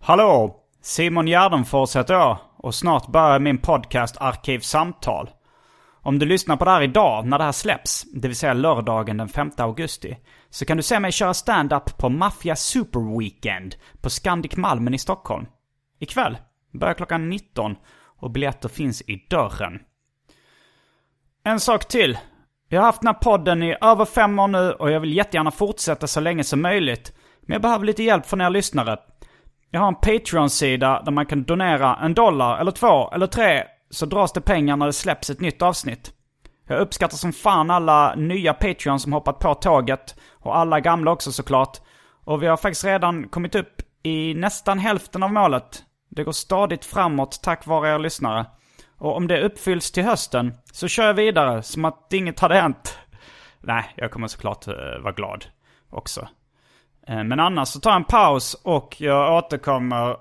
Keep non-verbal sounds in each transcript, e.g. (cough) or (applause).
Hallå! Simon Gärdenfors heter jag och snart börjar min podcast Arkivsamtal. Om du lyssnar på det här idag när det här släpps, det vill säga lördagen den 5 augusti, så kan du se mig köra stand-up på Mafia Super Weekend på Scandic Malmen i Stockholm. Ikväll börjar klockan 19 och biljetter finns i dörren. En sak till. Jag har haft den här podden i över fem år nu och jag vill jättegärna fortsätta så länge som möjligt. Men jag behöver lite hjälp från er lyssnare. Jag har en Patreon-sida där man kan donera en dollar eller två eller tre så dras det pengar när det släpps ett nytt avsnitt. Jag uppskattar som fan alla nya Patreon som hoppat på tåget och alla gamla också såklart. Och vi har faktiskt redan kommit upp i nästan hälften av målet. Det går stadigt framåt tack vare er lyssnare. Och om det uppfylls till hösten så kör jag vidare som att inget hade hänt. Nej, jag kommer såklart eh, vara glad också. Eh, men annars så tar jag en paus och jag återkommer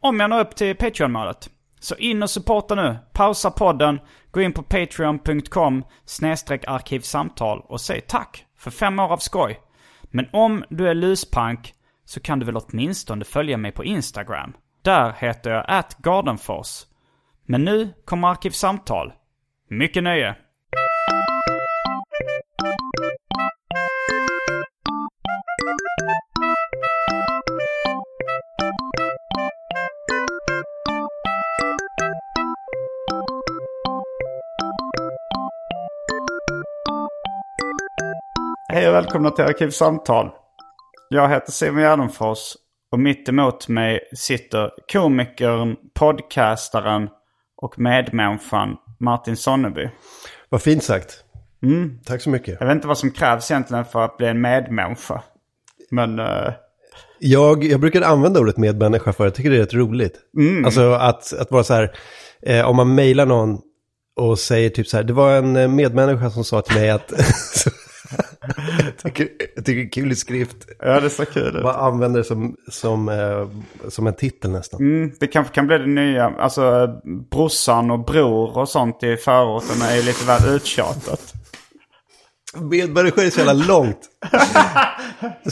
om jag når upp till Patreon-målet. Så in och supporta nu. Pausa podden, gå in på patreon.com arkivsamtal och säg tack för fem år av skoj. Men om du är luspank så kan du väl åtminstone följa mig på Instagram. Där heter jag atgardenfors. Men nu kommer Arkivsamtal. Mycket nöje! Hej och välkomna till Arkivsamtal. Jag heter Simon Gärdenfors och mitt emot mig sitter komikern, podcastaren och medmänniskan Martin Sonneby. Vad fint sagt. Tack så mycket. Jag vet inte vad som krävs egentligen för att bli en medmänniska. Men eh, Jag, jag brukar använda ordet medmänniska för jag tycker det är rätt roligt. Alltså att, att vara så här, eh, om man mejlar någon och säger typ så här, det var en eh, medmänniska som sa till mig att... (laughs) jag, (laughs) tycker, jag tycker det är kul i skrift. ja, det är så kul. Man använder det som, som, eh, som en titel nästan. Mm, det kanske kan bli det nya. Alltså brorsan och bror och sånt i förorten är ju lite väl uttjatat. Medmänniska är så jävla långt.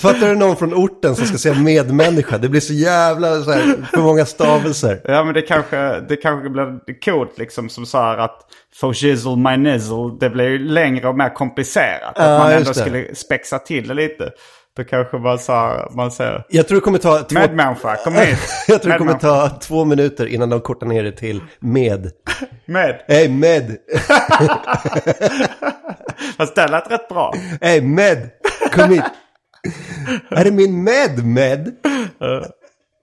Fattar du någon från orten som ska säga medmänniska? Det blir så jävla så här, för många stavelser. Ja men det kanske, det kanske blir coolt liksom som så här att for shizzle my nizzle. Det blir ju längre och mer komplicerat. Ja, att man ändå skulle spexa till det lite. Då kanske man, här, man säger Jag tror det kommer ta två... medmänniska, kom hit. (laughs) Jag tror det kommer ta två minuter innan de kortar ner det till med. (laughs) Med. Hej med! (laughs) Fast det lät rätt bra. Hej med! Kom hit! Är det min med med?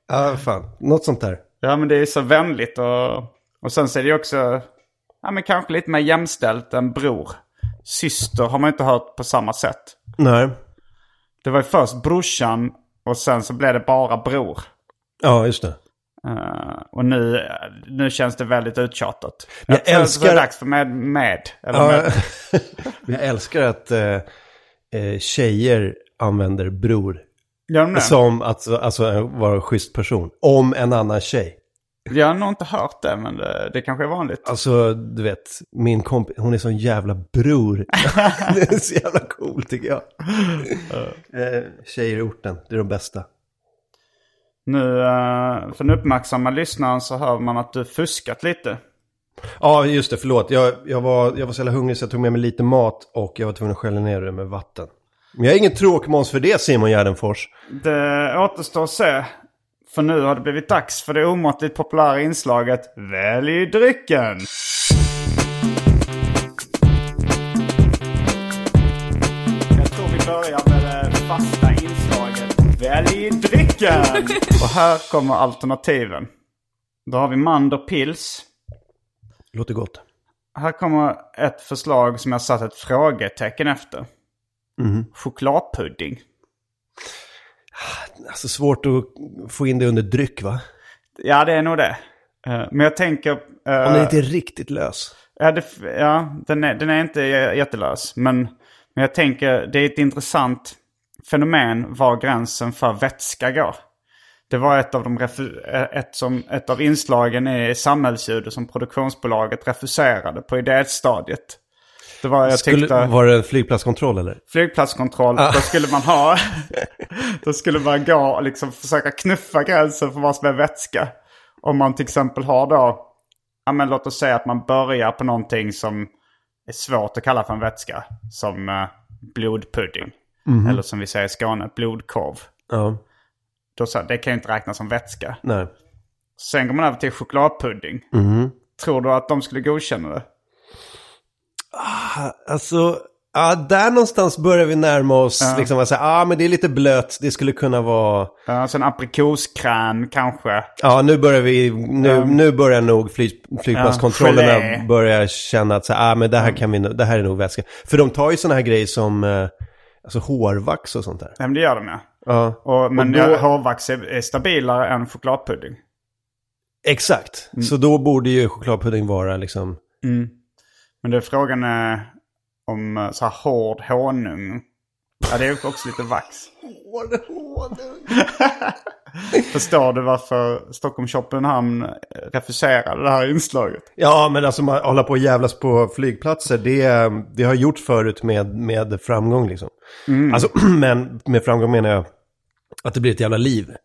Ja, fan. Något sånt där. Ja men det är så vänligt och, och sen så är det också, ja men kanske lite mer jämställt än bror. Syster har man inte hört på samma sätt. Nej. Det var ju först brorsan och sen så blev det bara bror. Ja, just det. Eh, och nu, nu känns det väldigt uttjatat. Jag att älskar- Det är dags för med. med Ja, med. (laughs) jag älskar att eh, tjejer använder bror. Som att alltså, vara en schysst person. Om en annan tjej. Jag har nog inte hört det men det, det kanske är vanligt. Alltså, du vet, min kompis, hon är sån jävla bror. (laughs) det är så jävla cool tycker jag. eh, tjejer i orten, det är de bästa. Nu, eh, för den uppmärksamma lyssnaren så hör man att du fuskat lite. Ja, just det, förlåt. Jag, jag, var, jag var så jävla hungrig så jag tog med mig lite mat och jag var tvungen att skölja ner det med vatten. Men jag är ingen tråkmåns för det Simon Gärdenfors. Det återstår att se. För nu har det blivit dags för det omåttligt populära inslaget Välj drycken. Jag tror vi börjar med det fasta inslaget Välj drycken. (laughs) Och här kommer alternativen. Då har vi Manderpils. Låter gott. Här kommer ett förslag som jag satt ett frågetecken efter. Chokladpudding. Alltså svårt att få in det under dryck va? Ja, det är nog det. Eh, Men jag tänker... eh, Om den inte är riktigt lös. Ja, det, ja den, är, den är inte jättelös. Men, men jag tänker, det är ett intressant fenomen var gränsen för vätska går. Det var ett av, de eh, ett, som, ett av inslagen i samhällsljudet som produktionsbolaget refuserade på idéstadiet. Det var, jag Skulle, tyckte, var det flygplatskontroll eller? flygplatskontroll, då skulle man ha... (laughs) då skulle man gå och liksom försöka knuffa gränsen för vad som är vätska. Om man till exempel har då... Ja men låt oss säga att man börjar på någonting som är svårt att kalla för en vätska. Som eh, blodpudding. Eller som vi säger i Skåne, blodkorv. Ja, Då så, det kan ju inte räknas som vätska. nej. Sen går man över till chokladpudding. Tror du att de skulle godkänna det? Alltså, ja, där någonstans börjar vi närma oss. Liksom att säga, ja ah, men det är lite blött, det skulle kunna vara... Ja, sen aprikoskräm kanske. Ja, nu börjar vi, nu, nu börjar nog flyg, flygplatskontrollerna Ja, börja känna att så, ah, men det här, kan vi, det här är nog vätska. För de tar ju sådana här grejer som eh, alltså hårvax och sånt där. Ja, men det gör de ja. Ja, Och, men då- ja, hårvax är, är stabilare än chokladpudding. exakt. Så då borde ju chokladpudding vara liksom... Men det är frågan är om eh, så här hård honung. Ja, det är också lite vax. (laughs) Förstår du varför Stockholm Köpenhamn refuserade det här inslaget? Ja, men alltså man hålla på och jävlas på flygplatser, det, det har gjorts förut med, med framgång liksom. Alltså, (clears throat) men med framgång menar jag att det blir ett jävla liv.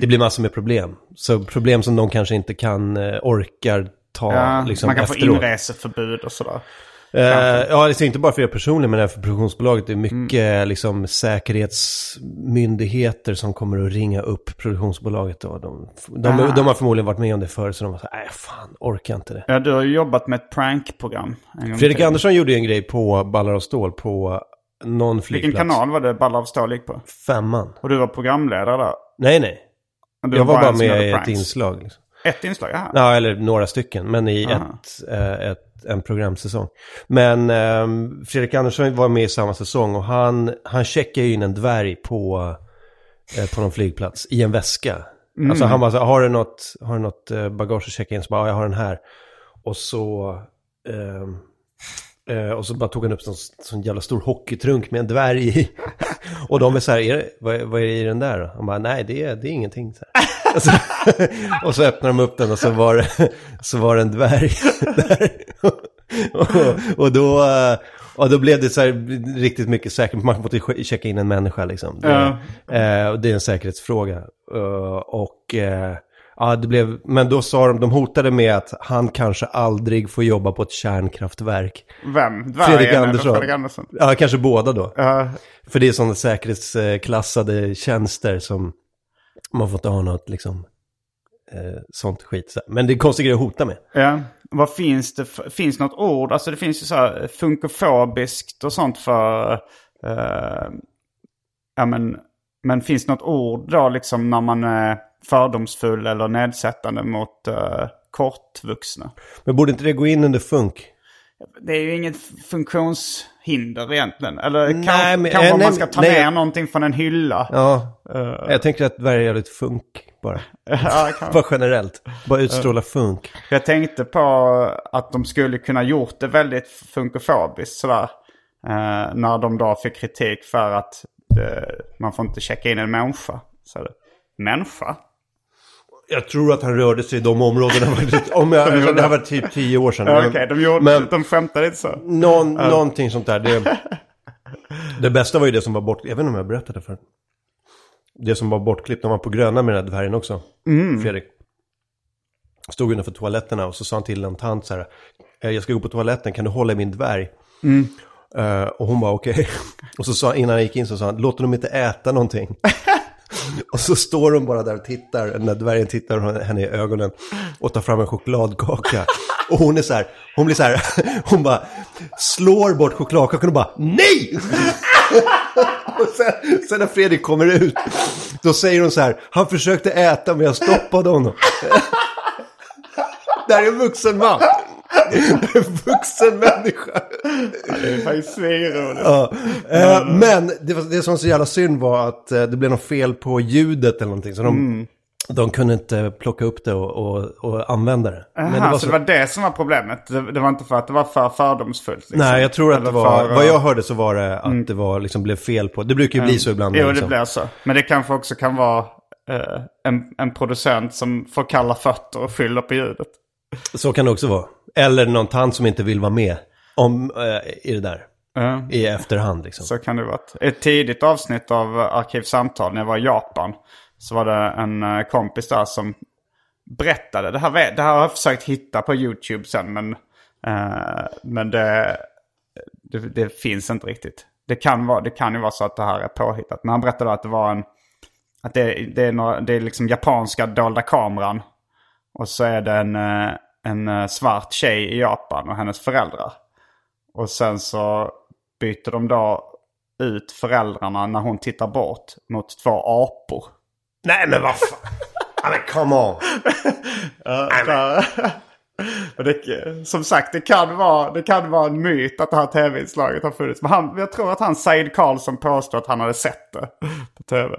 Det blir massor med problem. Så problem som de kanske inte kan, eh, orkar ta Ja, liksom man kan få efteråt. inreseförbud och sådär. Eh, ja, det är inte bara för er personligen, men även för produktionsbolaget. Det är mycket Mm. liksom, säkerhetsmyndigheter som kommer att ringa upp produktionsbolaget. Då. De, de, Ah. de har förmodligen varit med om det förr, så de var så nej fan, orkar inte det. Ja, du har jobbat med ett prankprogram. Fredrik till. Andersson gjorde en grej på Ballar och Stål på någon flygplats. Vilken kanal var det Ballar av stål gick på? Femman. Och du var programledare där? Nej, nej. Jag var bara med i ett inslag. Liksom. Ett inslag, jaha. Ja, eller några stycken, men i Aha. ett, eh, ett, en programsäsong. Men ehm, Fredrik Andersson var med i samma säsong och han, han checkade in en dvärg på, eh, på någon flygplats i en väska. Mm. Alltså han bara så har du något, har du något eh, bagage att checka in? Så bara, ja, jag har den här. Och så... ehm, eh, och så bara tog han upp en sån, jävla stor hockeytrunk med en dvärg i. (laughs) Och de är så här, är det, vad, är- vad är det i den där då? Han bara, nej det är, det är ingenting. Så här. (laughs) Och, så, (laughs) och så öppnar de upp den och så var det, så var det en dvärg där. Och, och, då, eh, och då blev det så här riktigt mycket säkert. Man måste ch- checka in en människa liksom. Det, eh, och det är en säkerhetsfråga. Eh, och eh, ja, det blev, men då sa de, de hotade med att han kanske aldrig får jobba på ett kärnkraftverk. Vem? Dvärgen Fredrik Andersson. Fredrik Andersson? Ja, kanske båda då. Ja, För det är sådana säkerhetsklassade tjänster som man får inte ha något liksom eh, sånt skit. Men det är konstigt grej att hota med. Ja. Vad finns det finns något ord? Alltså det finns ju så här funkofobiskt och sånt för... eh, ja men, men finns det något ord då liksom när man är fördomsfull eller nedsättande mot uh, kortvuxna? Men borde inte det gå in under funk? Det är ju inget funktionshinder egentligen. Eller Nej, men- kanske eh, om nej, man ska ta nej. ner någonting från en hylla. Ja, Eh, jag tänker att dvärgar är lite funk bara. (laughs) ja, (laughs) Bara generellt. Bara utstråla funk. Jag tänkte på att de skulle kunna gjort det väldigt funkofobiskt sådär. Eh, när de då fick kritik för att man får inte checka in en människa. Så människa? Jag tror att han rörde sig i de områdena. (laughs) Om jag, alltså, det här var typ tio år sedan. Ja, Okej, de, gjorde, men- de skämtade inte så. Någon, Någonting sånt där. Det, (laughs) det bästa var ju det som var bort... Jag vet inte om jag berättade för Det som var bortklippt, de var på Gröna med den här dvärgen också. Fredrik. Stod utanför toaletterna och så sa han till en tant så här. "Eh, Jag ska gå på toaletten, kan du hålla i min dvärg? Eh, och hon bara okej. (laughs) Och så sa innan han gick in så sa han, låt dem inte äta någonting och så står hon bara där och tittar, när dvärgen tittar henne i ögonen och tar fram en chokladkaka. Och hon är så här, hon blir så här, (laughs) hon bara slår bort chokladkakan och bara nej! (laughs) och sen, sen när Fredrik kommer ut, då säger hon så här, han försökte äta men jag stoppade honom. (laughs) Det här är en vuxen man. Det en vuxen människa. Det är faktiskt svinroligt. Ja. Eh, men det, var, det som var så jävla synd var att eh, det blev något fel på ljudet eller någonting. Så de, Mm. de kunde inte plocka upp det och, och, och använda det. Men det Aha, var så så, det var det som var problemet? Det, det var inte för att det var för fördomsfullt? Liksom. nej, jag tror att det Eller var, för, Mm. vad jag hörde så var det att det var, liksom, blev fel på. Det brukar ju bli så ibland. Jo, det liksom. blir så. Men det kanske också kan vara eh, en, en producent som får kalla fötter och skyller på ljudet. Så kan det också vara. Eller någon tant som inte vill vara med om, eh, i det där. Ja. I efterhand liksom. Så kan det vara. Ett tidigt avsnitt av Arkivsamtal när jag var i Japan. Så var det en eh, kompis där som berättade. Det här, det här har jag försökt hitta på YouTube sen men, eh, men det, det, det finns inte riktigt. Det kan, vara, det kan ju vara så att det här är påhittat. Men han berättade att det var en... Att det, det, är, några, det är liksom japanska dolda kameran. Och så är det en, eh, en eh, svart tjej i Japan och hennes föräldrar. Och sen så byter de då ut föräldrarna när hon tittar bort mot två apor. Nej men vad fan. Ja, men come on. Och det, som sagt, det kan, vara, det kan vara en myt att det här tv-inslaget har funnits. Men han, jag tror att han Said Karlsson påstår att han hade sett det på tv.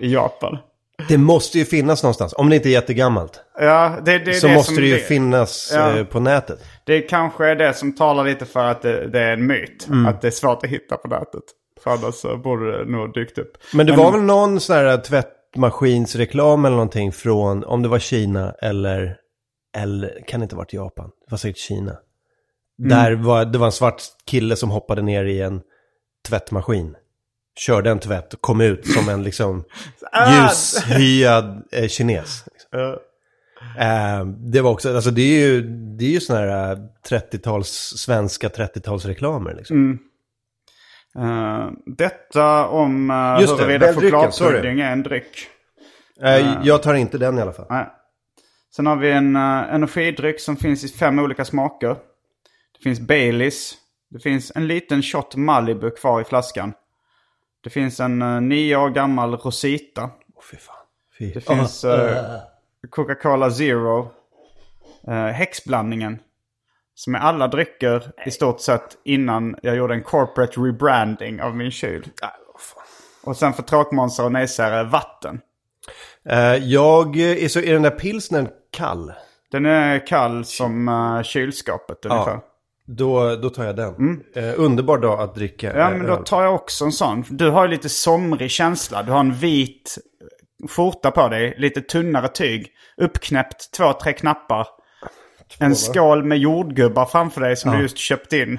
I Japan. Det måste ju finnas någonstans. Om det inte är jättegammalt. Ja, det, det Så det måste det ju finnas Ja. eh, på nätet. Det kanske är det som talar lite för att det, det är en myt. Mm. Att det är svårt att hitta på nätet. För annars så borde det nog dykt upp. Men det var väl någon sån här tvättmaskinsreklam eller någonting från, om det var Kina eller, eller kan det inte ha varit Japan? Det var säkert Kina. Där var, det var en svart kille som hoppade ner i en tvättmaskin. Körde en tvätt och kom ut som en liksom (laughs) ljushyad eh, kines. Liksom. Eh, det var också, alltså det är ju, det är ju såna här eh, 30-tals, svenska 30-talsreklamer liksom. Eh, detta om uh, Just huruvida chokladpudding är en dryck. Eh, jag tar inte den i alla fall. Nej. Sen har vi en uh, energidryck som finns i fem olika smaker. Det finns Baileys. Det finns en liten shot Malibu kvar i flaskan. Det finns en uh, nio år gammal Rosita. Åh, fy fan. Fy. Det finns eh, Coca-Cola Zero. Uh, häxblandningen. Som är alla drycker i stort sett innan jag gjorde en corporate rebranding av min kyl. Och sen för tråkmånsar och nejsägare vatten. Jag, är, så, är den där pilsnern kall? Den är kall som uh, kylskåpet ungefär. Då, då tar jag den. Eh, underbar dag att dricka Mm. Ja, eh, men då tar jag också en sån. Du har ju lite somrig känsla. Du har en vit skjorta på dig, lite tunnare tyg. Uppknäppt, två, tre knappar. En skål med jordgubbar framför dig som du just köpt in.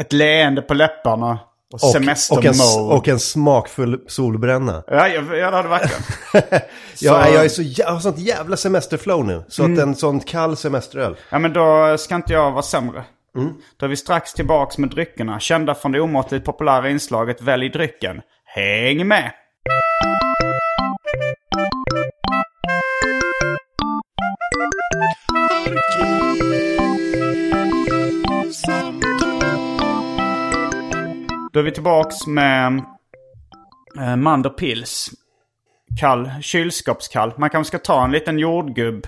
Ett leende på läpparna. Och, och, och, en, och en smakfull solbränna. Ja, ja, ja, det har du verkligen. (laughs) Ja, jag, är så, jag har sånt jävla semesterflow nu. Så Mm. att en sån kall semesteröl. Ja, men då ska inte jag vara sämre. Mm. Då är vi strax tillbaks med dryckerna. Kända från det omåttligt populära inslaget Välj drycken. Häng med! Då är vi tillbaks med eh, Mander Pils. Kall, kylskåpskall. Man kanske ska ta en liten jordgubb.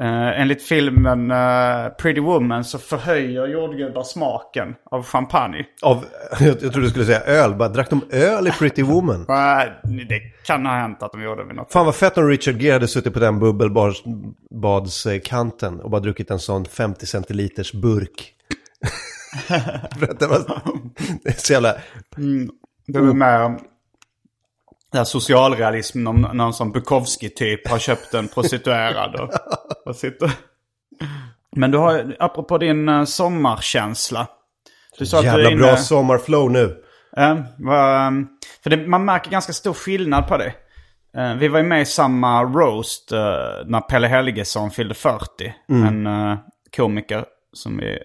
Uh, enligt filmen eh, Pretty Woman så förhöjer jordgubbar smaken av champagne. Av, (laughs) jag, jag trodde du skulle säga öl. Bara, drack de öl i Pretty Woman? (laughs) Eh, det kan ha hänt att de gjorde vid något. Fan vad fett om Richard Gere hade suttit på den bubbelbadskanten och bara druckit en sån 50 centiliters burk. (laughs) Det var det är så jävla... Det är med om det här socialrealism, någon, någon som Bukowski-typ har köpt en prostituerad och, (laughs) och sitter... Men du har, apropå din uh, sommarkänsla. Du sa att du Jävla är bra inne... sommarflow nu. Ehm, för det, man märker ganska stor skillnad på det. Eh, vi var ju med i samma roast eh, när Pelle Helgesson fyllde 40. En eh, komiker som vi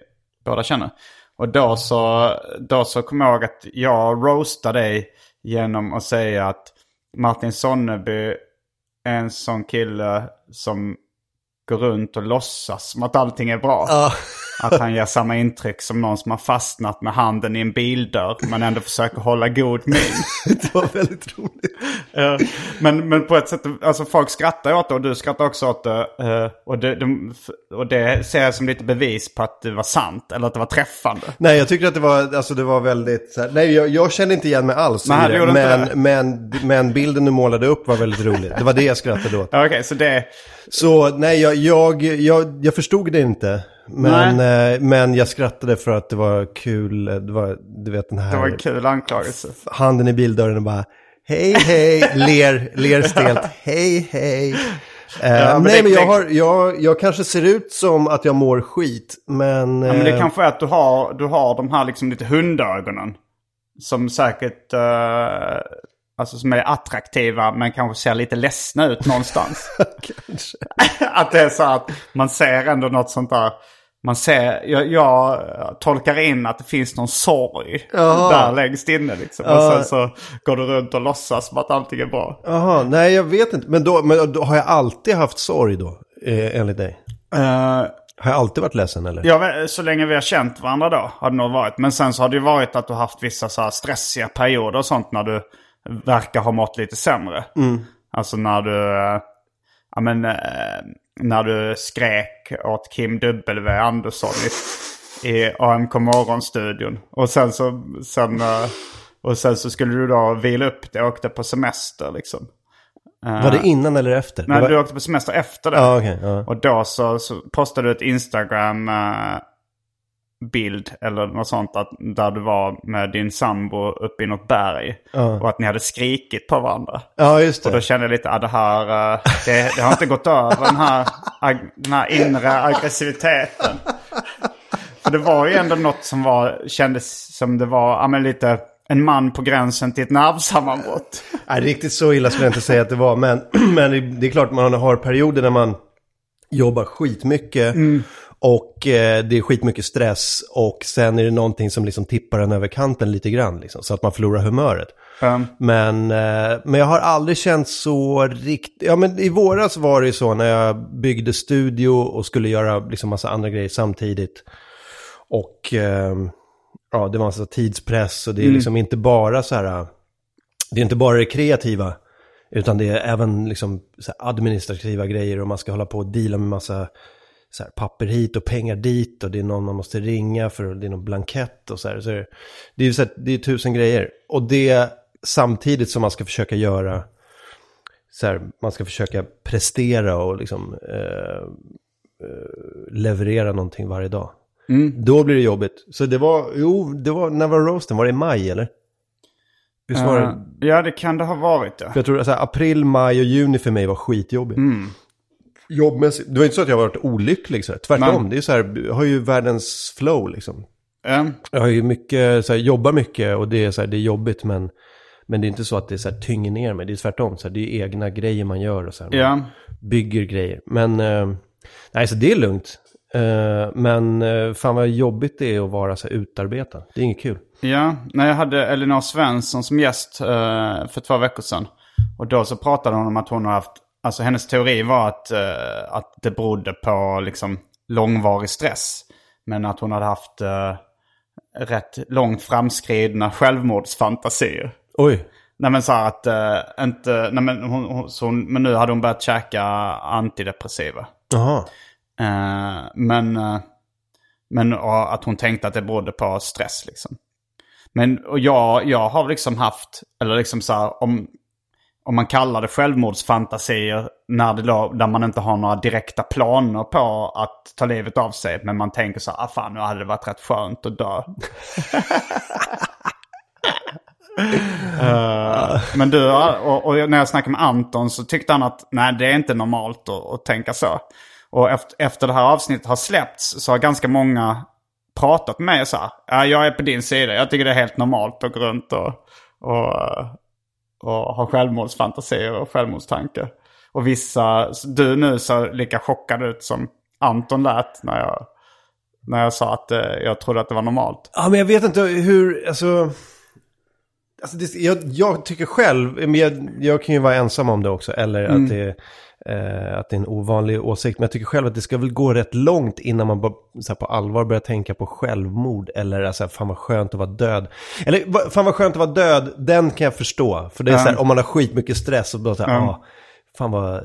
båda känner. Och då så, då så kom jag ihåg att jag roastade dig genom att säga att Martin Sonneby är en sån kille som går runt och låtsas som att allting är bra. Att han ger samma intryck som någon som har fastnat med handen i en bildörr men ändå försöker hålla god min. (laughs) Det var väldigt roligt. Men, men på ett sätt, alltså folk skrattar åt det och du skrattar också åt det. eh, Och det, de, och det ser jag som lite bevis på att det var sant eller att det var träffande. Nej, jag tycker att det var, alltså det var väldigt, här, nej jag, jag kände inte igen mig alls Nej, i det. Men, men, men bilden du målade upp var väldigt rolig. Det var det jag skrattade åt. Okej, så det... Så nej, jag, jag, jag, jag förstod det inte. Men, eh, men jag skrattade för att det var kul. Det var, du vet den här Det var en kul anklagelse. handen i bildörren och bara hej hej, (laughs) ler, ler stelt, hej hej. Eh, men nej det- men jag, har, jag, jag kanske ser ut som att jag mår skit, men... Ja, men det eh, kanske är att du har, du har de här liksom lite hundögonen. Som säkert, eh, alltså som är attraktiva men kanske ser lite ledsna ut någonstans. (laughs) (laughs) att det är så att man ser ändå något sånt där. Man ser, jag, jag tolkar in att det finns någon sorg Jaha. där längst inne liksom. Och sen så går du runt och låtsas som att allting är bra. Jaha, nej jag vet inte. Men då, men då har jag alltid haft sorg då, eh, enligt dig? Eh, Har jag alltid varit ledsen eller? Ja, så länge vi har känt varandra då har det nog varit. Men sen så har det ju varit att du har haft vissa så här stressiga perioder och sånt när du verkar ha mått lite sämre. Alltså när du, eh, ja men, när du skrek åt Kim W. Andersson i, i AMK Morgonstudion. Och sen så, sen, eh, och sen så skulle du då vila upp det och åkte på semester liksom. Var det innan eller efter? Nej, var... du åkte på semester efter det. Ja, okej. ja. Och då så, så postade du ett Instagram eh, bild eller något sånt att, där du var med din sambo uppe i något berg. Och att ni hade skrikit på varandra. ja, just Och då det. kände jag lite att det här, eh, det, det har inte gått över den här, ag- den här inre aggressiviteten. För det var ju ändå något som var, kändes som det var, ja men lite en man på gränsen till ett nervsammanbrott. Nej, riktigt så illa skulle jag inte säga att det var. Men, (clears throat) men det, det är klart man har perioder när man jobbar skitmycket. Och eh, det är skitmycket stress. Och sen är det någonting som liksom tippar en över kanten lite grann. Liksom, så att man förlorar humöret. Um, Men, eh, men jag har aldrig känt så riktigt... Ja, men i våras var det ju så när jag byggde studio och skulle göra liksom massa andra grejer samtidigt. Och eh, ja, det var massa tidspress och det är liksom inte bara så här... Det är inte bara det kreativa. Utan det är även liksom administrativa grejer och man ska hålla på och deala med massa så här, papper hit och pengar dit och det är någon man måste ringa för det är någon blankett och så här. Så det, det är så här, det är tusen grejer. Och det samtidigt som man ska försöka göra så här, man ska försöka prestera och liksom eh, eh, leverera någonting varje dag. Då blir det jobbigt. Så det var, jo, det var, när var roasten? Var det i maj eller? Visst var det? eh, ja, det kan det ha varit ja. För jag tror att så här, april, maj och juni för mig var skitjobbigt. Jobbmässigt. Det var inte så att jag varit olycklig så här. Tvärtom. Men- Det är så här, jag har ju världens flow liksom. Um, Jag har ju mycket, så här, jobbar mycket och det är så här, det är jobbigt men, men det är inte så att det så här, tynger ner mig. Det är tvärtom, så här, det är egna grejer man gör och så här, ja. bygger grejer. Men, eh, nej så det är lugnt. Eh, men eh, fan vad jobbigt det är att vara så här utarbetad. Det är inget kul. Ja, när jag hade Elinor Svensson som gäst eh, för två veckor sedan. Och då så pratade hon om att hon har haft, alltså hennes teori var att, eh, att det berodde på liksom långvarig stress. Men att hon hade haft eh, rätt långt framskridna självmordsfantasier. Oj. Nej men så här att, eh, inte, nej men, hon, hon, så hon, men nu hade hon börjat käka antidepressiva. Jaha. Men men att hon tänkte att det berodde på stress liksom. Men och jag, jag har liksom haft, eller liksom så här, om, om man kallar det självmordsfantasier när det då, där man inte har några direkta planer på att ta livet av sig. Men man tänker så här, ah, fan nu hade det varit rätt skönt att dö. Eh, men du, och, och när jag snackade med Anton så tyckte han att nej det är inte normalt att, att tänka så. Och efter, efter det här avsnittet har släppts så har ganska många pratat med mig så här, ja, jag är på din sida, jag tycker det är helt normalt att gå runt och, och, och ha självmordsfantasier och självmordstankar. Och vissa, du nu så lika chockad ut som Anton lät när jag När jag sa att eh, jag trodde att det var normalt. Ja, men jag vet inte hur, alltså... alltså det, jag, jag tycker själv, men jag, jag kan ju vara ensam om det också, eller att, det, eh, att det är en ovanlig åsikt. Men jag tycker själv att det ska väl gå rätt långt innan man bara, här, på allvar börjar tänka på självmord. Eller alltså, fan vad skönt att vara död. Eller fan vad skönt att vara död, den kan jag förstå. För det är så här, om man har skitmycket stress och bara så här, ah, fan vad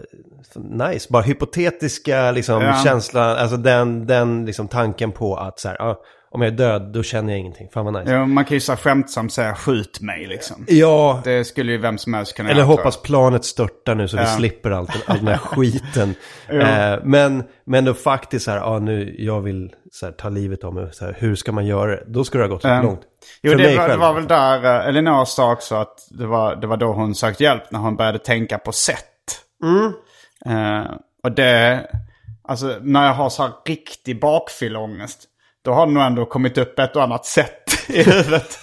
nice. Bara hypotetiska liksom, Ja. känslan, alltså den, den liksom, tanken på att så här, ah, om jag är död då känner jag ingenting. Fan vad nice. Ja, man kan ju så skämtsamt säga skjut mig liksom. Ja, Det skulle ju vem som helst kunna eller göra, hoppas planet störtar nu så vi Ja. slipper allt, all den här (laughs) skiten. eh, men, men då faktiskt så här, ja nu, jag vill så här, ta livet av mig. Så här, hur ska man göra det? Då ska det ha gått rätt Ja. långt. Jo, För det var, det var väl där uh, Elinor sa också att det var, det var då hon sökte hjälp när hon började tänka på sätt. Mm. Eh, och det, alltså när jag har så här riktig bakfylleångest, då har det nog ändå kommit upp ett och annat sätt (laughs) i huvudet.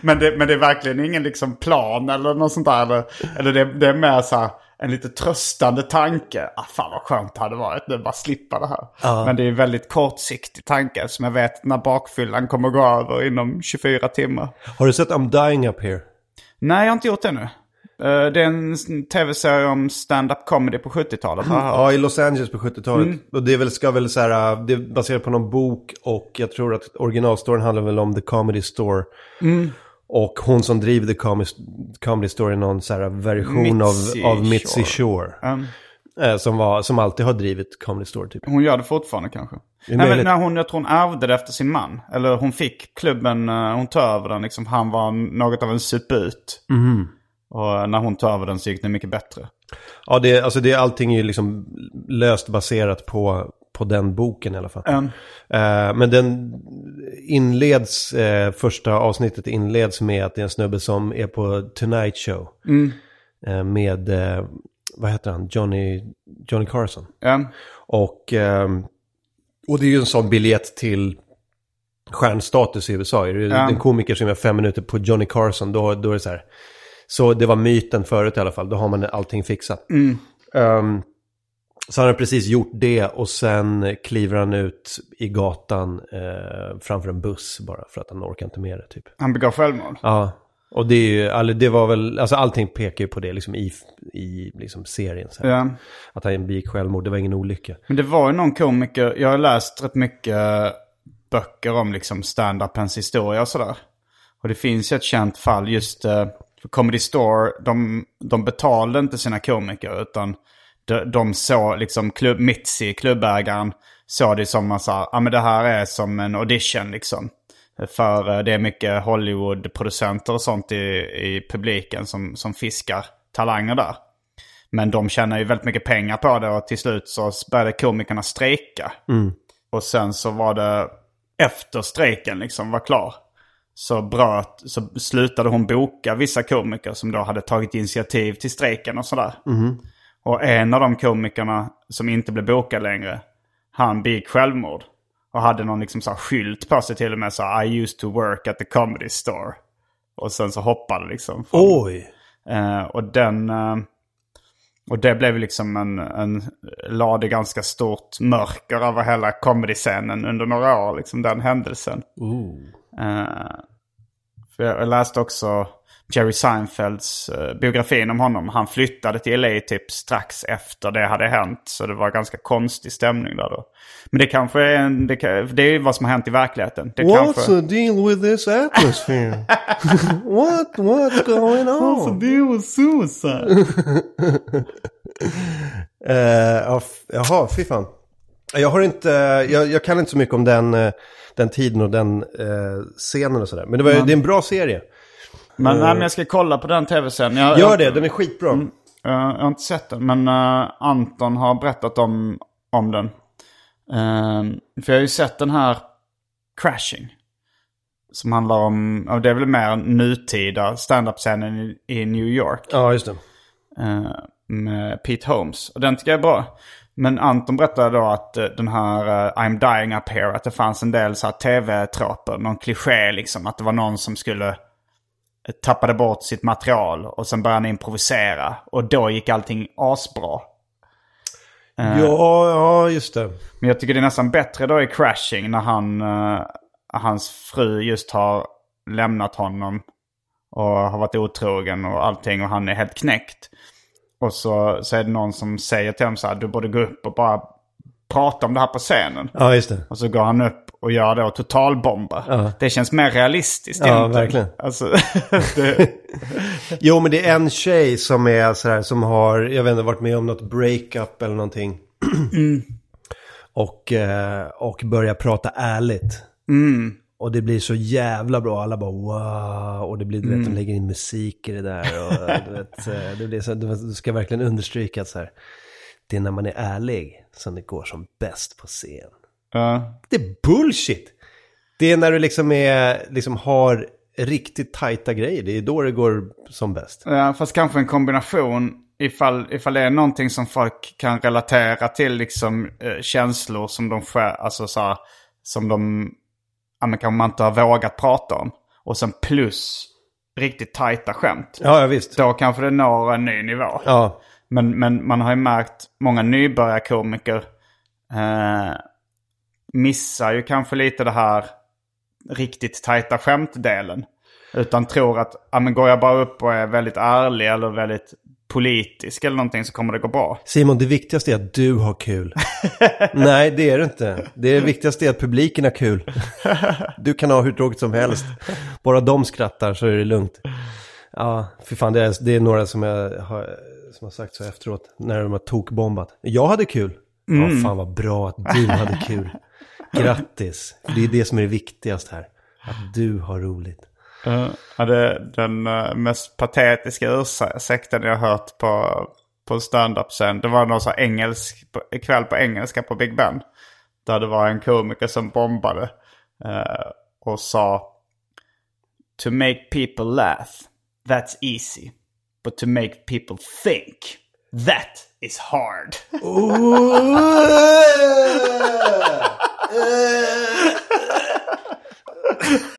men, det, men det är verkligen ingen liksom plan eller något sånt där. Eller, eller det, det är mer så här en lite tröstande tanke. Ah, fan vad skönt det hade varit nu bara slippa det här. Men det är en väldigt kortsiktig tanke som jag vet när bakfyllan kommer gå över inom 24 timmar. Har du sett I'm dying up here? Nej, jag har inte gjort det ännu. Eh, det är en tv-serie om stand-up comedy på 70-talet. har jag hört. Ja, i Los Angeles på 70-talet. Mm. Och det är väl, ska väl så här, äh, det är baserat på någon bok och jag tror att originalstoryn handlar väl om The Comedy Store. Mm. Och hon som driver The Comedy, comedy Store är någon så här version Mitzi av, av Mitzi Shore. Mm. Eh, som, var, som alltid har drivit Comedy Store typ. Hon gör det fortfarande kanske. Nej, men när hon, jag tror hon ärvde det efter sin man. Eller hon fick klubben, eh, hon tog över den liksom. Han var något av en suput. Mhm. Och när hon tog över den så gick det mycket bättre. Ja, det, alltså det, allting är ju liksom löst baserat på, på den boken i alla fall. Mm. Eh, men den inleds, eh, första avsnittet inleds med att det är en snubbe som är på Tonight Show. Eh, med, eh, vad heter han, Johnny, Johnny Carson. Ja. Och, och det är ju en sån biljett till stjärnstatus i USA. Är det Ja. en komiker som gör fem minuter på Johnny Carson, då, då är det så här. Så det var myten förut i alla fall, då har man allting fixat. Ehm, så han har precis gjort det och sen kliver han ut i gatan eh, framför en buss bara för att han orkar inte med det typ. Han begav självmord. Ja, och det är ju, alltså, det var väl, alltså allting pekar ju på det liksom i, i liksom serien. Så. Ja. Att han begick självmord, det var ingen olycka. Men det var ju någon komiker, jag har läst rätt mycket böcker om liksom stand-upens historia och sådär. Och det finns ju ett känt fall just eh, för Comedy Store, de, de betalade inte sina komiker utan de, de såg liksom klubb, Mitzi, klubbägaren, såg det som att ja men det här är som en audition liksom. För eh, det är mycket Hollywood-producenter och sånt i, i publiken som, som fiskar talanger där. Men de tjänar ju väldigt mycket pengar på det och till slut så började komikerna strejka. Och sen så var det efter strejken liksom var klar. Så, bröt, så slutade hon boka vissa komiker som då hade tagit initiativ till strejken och sådär. Och en av de komikerna som inte blev bokad längre, han begick självmord. Och hade någon liksom så här skylt på sig till och med så I used to work at the comedy store. Och sen så hoppade liksom. från- Oj! Eh, och den... eh, och det blev liksom en, en... Lade ganska stort mörker över hela comedy-scenen under några år, liksom den händelsen. Eh, för jag läste också Jerry Seinfelds uh, biografin om honom. Han flyttade till LA typ strax efter det hade hänt. Så det var ganska konstig stämning där då. Men det kanske är en... Det, det är vad som har hänt i verkligheten. Det What's kanske... the deal with this atmosphere? (laughs) What, what's going on? deal with suicide? (laughs) Uh, jaha, fy fan. Jag har inte, jag, jag kan inte så mycket om den, eh, den tiden och den eh, scenen och sådär. Men det, var, ju- det är en bra serie. Men, nej, men jag ska kolla på den tv-serien. Jag, Gör jag, det, den är skitbra. Eh, jag har inte sett den, men eh, Anton har berättat om, om den. Eh, för jag har ju sett den här Crashing. Som handlar om, ja, det är väl mer nutida stand-up-scenen i, i New York. Ja, just det. eh, med Pete Holmes. Och den tycker jag är bra. Men Anton berättade då att eh, den här eh, I'm dying up here, att det fanns en del så här tv-troper, någon kliché liksom. Att det var någon som skulle eh, tappade bort sitt material och sen började han improvisera. Och då gick allting asbra. Ja, ja, just det. Men jag tycker det är nästan bättre då i Crashing när han, eh, hans fru just har lämnat honom. Och har varit otrogen och allting och han är helt knäckt. Och så, så är det någon som säger till honom så här, du borde gå upp och bara prata om det här på scenen. Ja, just det. Och så går han upp och gör det och totalbombar. Ja. Det känns mer realistiskt Ja, egentligen. verkligen. Alltså, (laughs) det, Jo, men det är en tjej som är så här, som har, jag vet inte, varit med om något breakup eller någonting. (clears throat) Och, eh, och börjar prata ärligt. Och det blir så jävla bra. Alla bara wow. Och det blir, du vet, de lägger in musik i det där. Och, (laughs) du vet, eh, det blir så, du ska verkligen understryka att så här. Det är när man är ärlig som det går som bäst på scen. ja. Det är bullshit! Det är när du liksom, är, liksom har riktigt tajta grejer. Det är då det går som bäst. Ja, fast kanske en kombination ifall, ifall det är någonting som folk kan relatera till, liksom eh, känslor som de själv, alltså så här, som de, ja men kanske man inte har vågat prata om. Och sen plus riktigt tajta skämt. Ja, ja visst. Då kanske det når en ny nivå. Ja, Men, men man har ju märkt många nybörjarkomiker eh, missar ju kanske lite det här riktigt tajta skämtdelen. Utan tror att ja, men går jag bara upp och är väldigt ärlig eller väldigt politisk eller någonting så kommer det gå bra. Simon, det viktigaste är att du har kul. (laughs) Nej, det är det inte. Det viktigaste är att publiken har kul. Du kan ha hur tråkigt som helst. Bara de skrattar så är det lugnt. Ja, för fan, det är, det är några som, jag har, som har sagt så efteråt. När de har tokbombat. Jag hade kul. Ja, fan vad bra att du hade kul. (laughs) Grattis. Det är det som är det viktigaste här. Att du har roligt. Ja, det, den eh, mest patetiska ursäkten jag hört på, på stand-up-scen. Det var någon så engelsk, kväll på engelska på Big Ben. Där det var en komiker som bombade. eh, och sa To make people laugh, that's easy. But to make people think, that is hard. (laughs)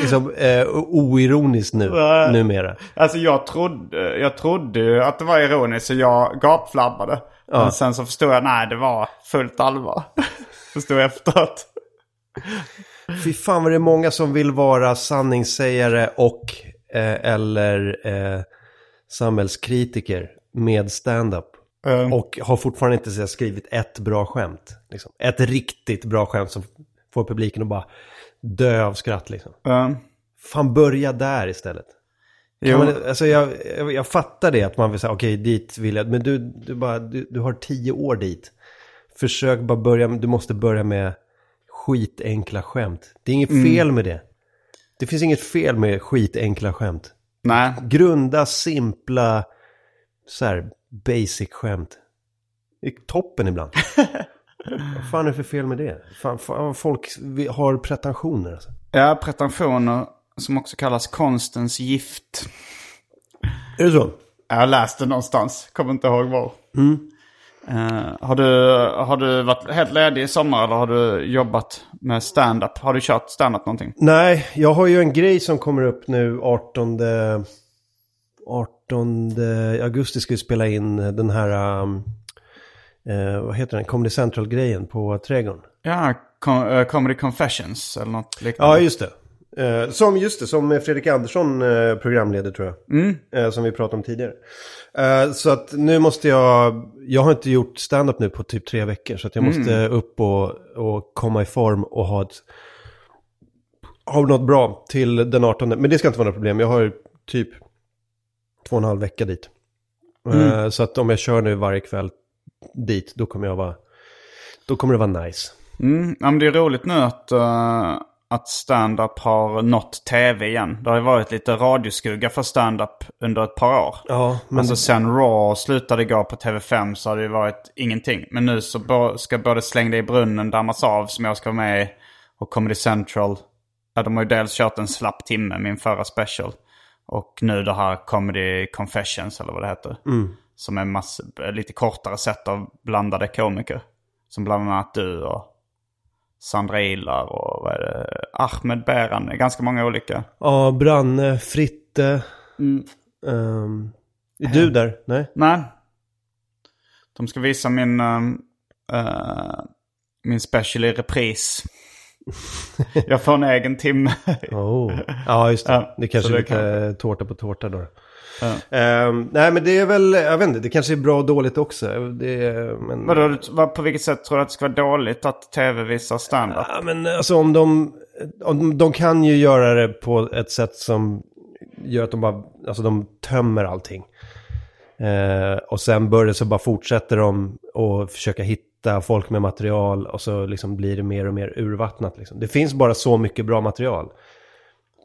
liksom, eh, oironiskt nu, numera. Alltså jag trodde, jag trodde ju att det var ironiskt så jag gapflabbade. Men sen så förstod jag, nej det var fullt allvar. (laughs) förstod jag efteråt. Fy fan vad det är många som vill vara sanningssägare och eh, eller eh, samhällskritiker med stand-up. Och har fortfarande inte så skrivit ett bra skämt. Liksom. Ett riktigt bra skämt som får publiken att bara dö av skratt. Liksom. Um, Fan, börja där istället. Jo, man, alltså jag, jag, jag fattar det att man vill säga okej dit vill jag, men du, du, bara, du, du har tio år dit. Försök bara börja, du måste börja med skitenkla skämt. Det är inget fel med det. Det finns inget fel med skitenkla skämt. nej. Grunda, simpla, så här, basic skämt. Det är toppen ibland. (laughs) Vad fan är det för fel med det? Fan, fan folk har pretensioner alltså. Ja, pretensioner som också kallas konstens gift. Är det så? Jag har läst det någonstans, kommer inte ihåg var. Eh, har, du, har du varit helt ledig i sommar eller har du jobbat med stand-up? Har du kört stand-up någonting? Nej, jag har ju en grej som kommer upp nu 18... 18 augusti ska vi spela in den här... um, eh, vad heter den? Comedy Central-grejen på Trädgården. Ja, com- eh, Comedy Confessions eller något liknande. Ja, just det. Eh, som, just det, som Fredrik Andersson eh, programleder tror jag. Mm. Eh, som vi pratade om tidigare. Eh, så att nu måste jag, jag har inte gjort stand-up nu på typ tre veckor. Så att jag Mm. måste upp och, och komma i form och ha ett, ha något bra till den 18. Men det ska inte vara något problem, jag har typ två och en halv vecka dit. Mm. Eh, så att om jag kör nu varje kväll dit, då kommer jag vara, då kommer det vara nice. Mm, ja, men det är roligt nu att, eh, att stand-up har nått tv igen. Det har ju varit lite radioskugga för stand-up under ett par år. Ja, men Alltså sen Raw slutade gå på TV5 så har det ju varit ingenting. Men nu så ska både Släng dig i brunnen dammas av som jag ska vara med i och Comedy Central. Ja, de har ju dels kört en slapp timme, min förra special. Och nu det här Comedy Confessions eller vad det heter. Som är mass- lite kortare sätt av blandade komiker. Som bland annat du och Sandra Ilar och vad är det? Ahmed Beran. Ganska många olika. Ja, Branne, Fritte. Ehm, är du där? Nej? Nej. De ska visa min, ehm, eh, min special i repris. (laughs) jag får en egen timme. Oh. Ja, just det. Det kanske är lite tårta på tårta då. Ehm, nej, men det är väl, jag vet inte, det kanske är bra och dåligt också. Det men... Vadå, vad- på vilket sätt tror du att det ska vara dåligt att tv visar standup? Ja, men alltså om de, om de kan ju göra det på ett sätt som gör att de bara, alltså de tömmer allting. Eh, och sen börjar så bara fortsätter de och försöka hitta folk med material och så liksom blir det mer och mer urvattnat. Liksom. Det finns bara så mycket bra material.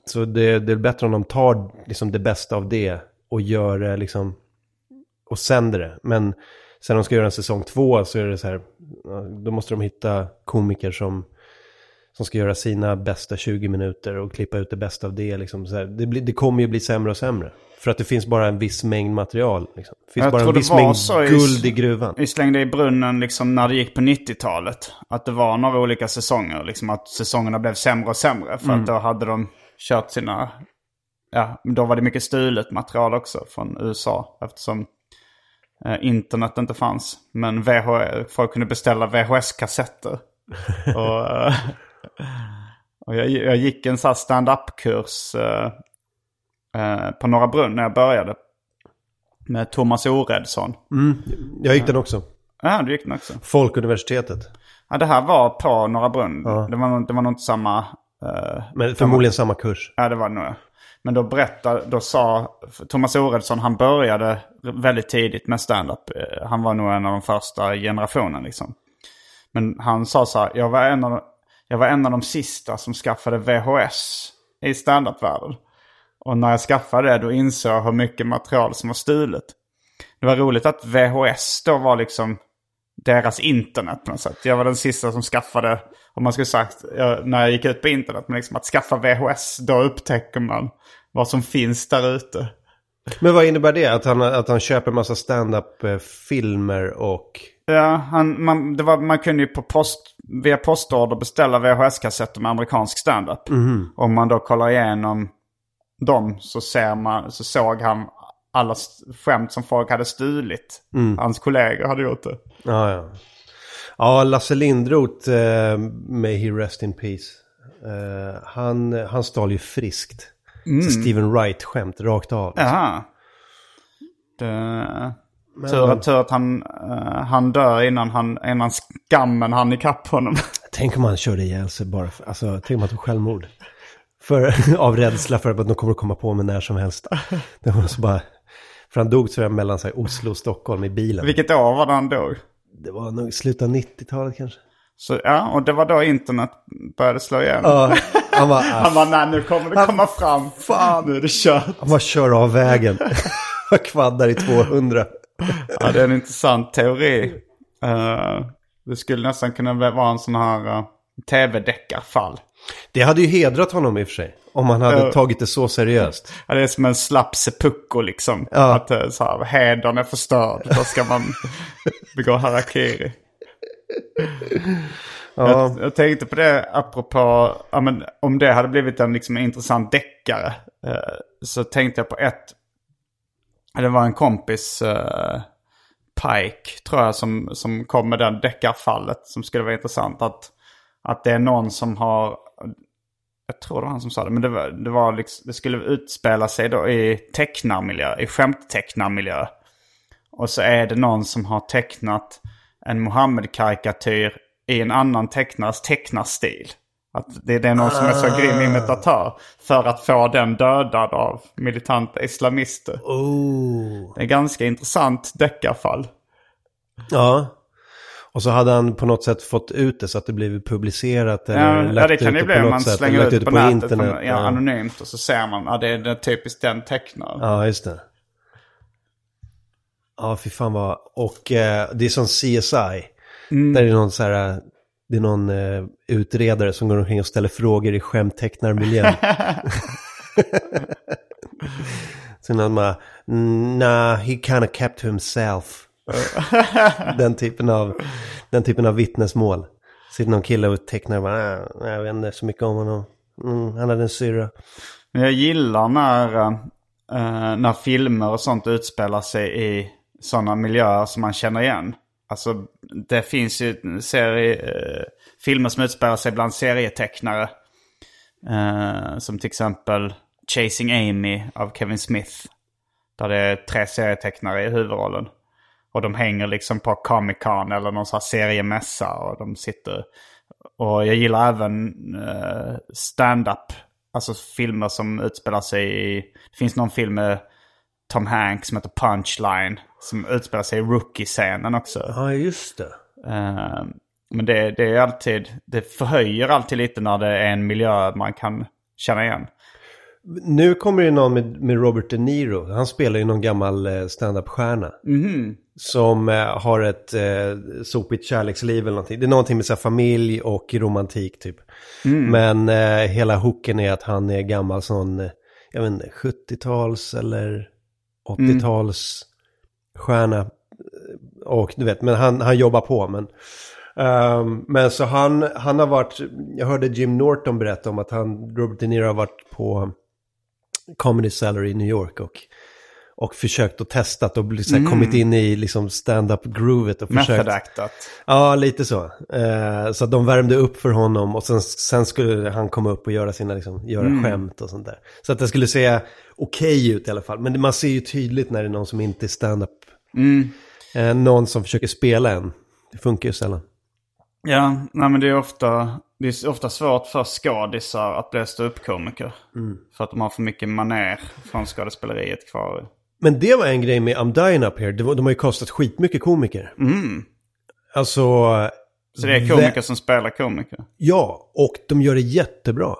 Så det, det är bättre om de tar liksom det bästa av det och gör det liksom och sänder det. Men sen de ska göra en säsong två så är det så här, då måste de hitta komiker som, som ska göra sina bästa 20 minuter och klippa ut det bästa av det. Liksom, så här. Det, blir, det kommer ju bli sämre och sämre. För att det finns bara en viss mängd material. Liksom. Det finns Jag bara en viss mängd så i- guld i gruvan. Vi slängde i brunnen liksom när det gick på 90-talet. Att det var några olika säsonger. Liksom att säsongerna blev sämre och sämre. För att då hade de kört sina... Ja, då var det mycket stulet material också från USA. Eftersom eh, internet inte fanns. Men VH, folk kunde beställa VHS-kassetter. (laughs) och eh, och jag, jag gick en sån stand-up-kurs eh, på Norra Brunn när jag började. Med Thomas Oredsson. Jag gick den också. Ja, du gick den också. Folkuniversitetet. Ja, det här var på Norra Brunn. Det, var, det var nog inte samma... Men förmodligen samma kurs. ja, det var det nog. Men då berättade, då sa Thomas Oredsson, han började väldigt tidigt med stand-up. Eh, han var nog en av de första generationen liksom. Men han sa så här, jag var en av, de- jag var en av de sista som skaffade VHS i standupvärlden. Och när jag skaffade det då insåg jag hur mycket material som var stulet. Det var roligt att VHS då var liksom deras internet på något sätt. Jag var den sista som skaffade, om man skulle sagt, när jag gick ut på internet, men liksom att skaffa VHS, då upptäcker man vad som finns där ute. Men vad innebär det? Att han, att han köper massa stand-up-filmer och... Ja, han, man, det var, man kunde ju på post, via postorder beställa VHS-kassetter med amerikansk standup. Om man då kollar igenom dem så, ser man, så såg han alla skämt som folk hade stulit. Hans kollegor hade gjort det. Ja, ja. Ja, Lasse Lindroth, eh, may he rest in peace. Eh, han, han stal ju friskt. Så Steven Wright-skämt rakt av. Jaha. Det, tur, att- tur att han, eh, han dör innan, han, innan skammen hann ikapp honom. (laughs) Tänk om han körde ihjäl sig bara för, alltså, tänk om han tog självmord. För, (laughs) av rädsla för att de kommer att komma på mig när som helst. Det var så bara, för han dog jag mellan så här, Oslo och Stockholm i bilen. Vilket år var det han dog? Det var nog slutet av 90-talet kanske. Så, ja, och det var då internet började slå igen. Ja, han var, (laughs) Han bara, nej nu kommer det komma fram. Fan. Nu är det kört. han var kör av vägen. (laughs) Kvaddar i 200. ja, det är en intressant teori. Eh, det skulle nästan kunna vara en sån här uh, tv-deckarfall. Det hade ju hedrat honom i och för sig. Om han hade Ja. tagit det så seriöst. Ja, det är som en slapp seppuku liksom. Ja. Att uh, så här, hedern är förstörd. Då ska man (laughs) begå harakiri. Ja. Jag, jag tänkte på det apropå, ja, men, om det hade blivit en liksom, intressant deckare. eh, så tänkte jag på ett, det var en kompis, eh, Pike tror jag, som, som kom med den deckarfallet som skulle vara intressant. Att, att det är någon som har, jag tror det var han som sa det, men det, var, det, var liksom, det skulle utspela sig då i tecknarmiljö, i skämttecknarmiljö. Och så är det någon som har tecknat en Mohammed-karikatyr i en annan tecknares tecknarstil. Att det, det är någon som är så grym imitatör för att få den dödad av militanta islamister. Oh. Det är ganska intressant deckarfall. Ja. Och så hade han på något sätt fått ut det så att det blivit publicerat eller Ja, lagt det kan ut det bli på om man sätt. slänger ut det på, nätet på, ja, anonymt och så ser man att ja, det är är typiskt den tecknaren. ja, just det. Ja, fy fan vad... Och eh, det är som CSI. Mm. Där är det någon så här... Det är någon eh, utredare som går omkring och ställer frågor i skämttecknarmiljön. (laughs) (laughs) så någon bara, nah, he kind of kept to himself. (laughs) den, typen av, den typen av vittnesmål. Sitter någon kille och tecknar och bara, ah, jag vet inte så mycket om honom. Mm, han hade en syrra. Men jag gillar när, eh, när filmer och sånt utspelar sig i sådana miljöer som man känner igen. Alltså det finns ju serie, eh, filmer som utspelar sig bland serietecknare. Eh, som till exempel Chasing Amy av Kevin Smith. Där det är tre serietecknare i huvudrollen. Och de hänger liksom på Comic Con eller någon sån här seriemässa. Och de sitter... Och jag gillar även uh, stand-up. Alltså filmer som utspelar sig i... Det finns någon film med Tom Hanks som heter Punchline. Som utspelar sig i Rookie-scenen också. Ja, just det. Eh, men det, det är alltid... Det förhöjer alltid lite när det är en miljö man kan känna igen. Nu kommer det någon med, med Robert De Niro. Han spelar ju någon gammal eh, stand-up-stjärna. Som eh, har ett eh, sopigt kärleksliv eller någonting. Det är någonting med så familj och romantik typ. Men eh, hela hooken är att han är gammal sån, jag vet inte, 70-tals eller 80-tals stjärna. Och du vet, men han, han jobbar på. Men, ehm, men så han, han har varit, jag hörde Jim Norton berätta om att han, Robert De Niro har varit på Comedy Cellar i New York och, och försökt och testat och så här, kommit in i liksom stand-up groovet och försökt. Ja, lite så. Eh, så de värmde upp för honom och sen, sen skulle han komma upp och göra sina, liksom, göra skämt och sånt där. Så att det skulle se okej ut i alla fall. Men man ser ju tydligt när det är någon som inte är stand-up. Eh, någon som försöker spela en. Det funkar ju sällan. Ja, nej men det är ofta, det är ofta svårt för skådisar att bli ståuppkomiker. För att de har för mycket maner från skådespeleriet kvar. Men det var en grej med I'm Dying Up Here. Det var, de har ju kostat skitmycket komiker. Alltså, Så det är komiker som spelar komiker. ja, och de gör det jättebra.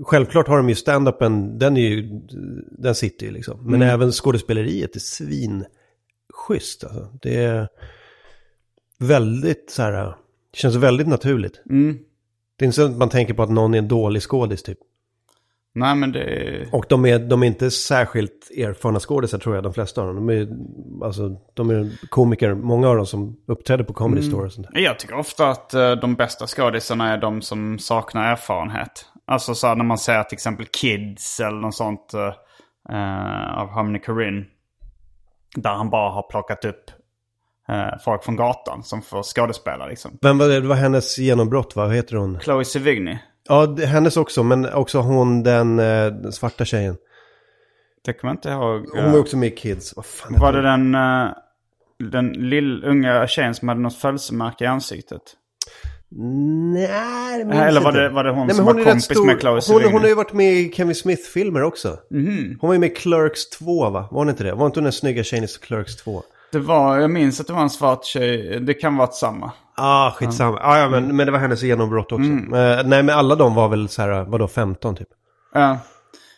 Självklart har de ju stand-upen, den, är ju, den sitter ju liksom. Men även skådespeleriet är svinschysst. Alltså. Det är väldigt så här, det känns väldigt naturligt. Det är inte så att man tänker på att någon är en dålig skådis typ. Nej men det är... Och de är, de är inte särskilt erfarna skådisar tror jag, de flesta av dem. De är, alltså, de är komiker, många av dem som uppträder på Comedy Store och sånt där. Jag tycker ofta att eh, de bästa skådisarna är de som saknar erfarenhet. Alltså så här, när man ser till exempel Kids eller något sånt eh, av Harmony Korine. Där han bara har plockat upp eh, folk från gatan som får skådespela liksom. Vem var det? Det var hennes genombrott, va? vad heter hon? Chloe Sevigny. Ja, det, hennes också, men också hon den, eh, den svarta tjejen. Det kommer jag inte ihåg. Hon eh, var också med i Kids. Vad fan Var det hon? den, eh, den lill, unga tjejen som hade något födelsemärke i ansiktet? Nej, det minns Eller var inte. det- var det hon Nej, som men var är rätt kompis med Chloe hon, hon har ju varit med i Kevin Smith-filmer också. Mhm. Hon var ju med i Clerks 2, va? Var hon inte det? Var inte hon den snygga tjejen i Clerks 2? Det var, jag minns att det var en svart tjej. Det kan vara samma. Ah, skitsamma. Ah, ja, men, men det var hennes genombrott också. Mm. Eh, nej, men alla de var väl så här, vadå, 15 typ? Ja.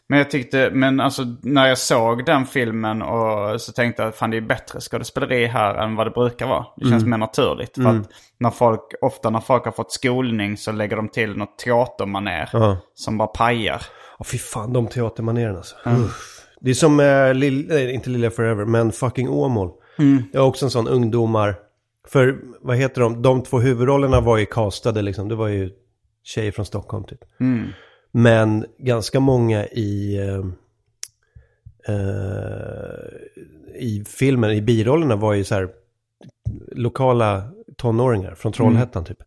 Men jag tyckte, men alltså när jag såg den filmen och så tänkte jag att fan det är bättre skådespeleri här än vad det brukar vara. Det känns mer naturligt. För att när folk, ofta när folk har fått skolning så lägger de till något teatermaner Ja. som bara pajar. Åh fy fan, de teatermanéren alltså. Det är som, eh, Lill, nej, inte Lilja Forever, men fucking Åmål. Jag är också en sån ungdomar. För, vad heter de, de två huvudrollerna var ju castade liksom. Det var ju tjejer från Stockholm typ. Men ganska många i, eh, eh, i filmen, i birollerna var ju så här lokala tonåringar från Trollhättan typ.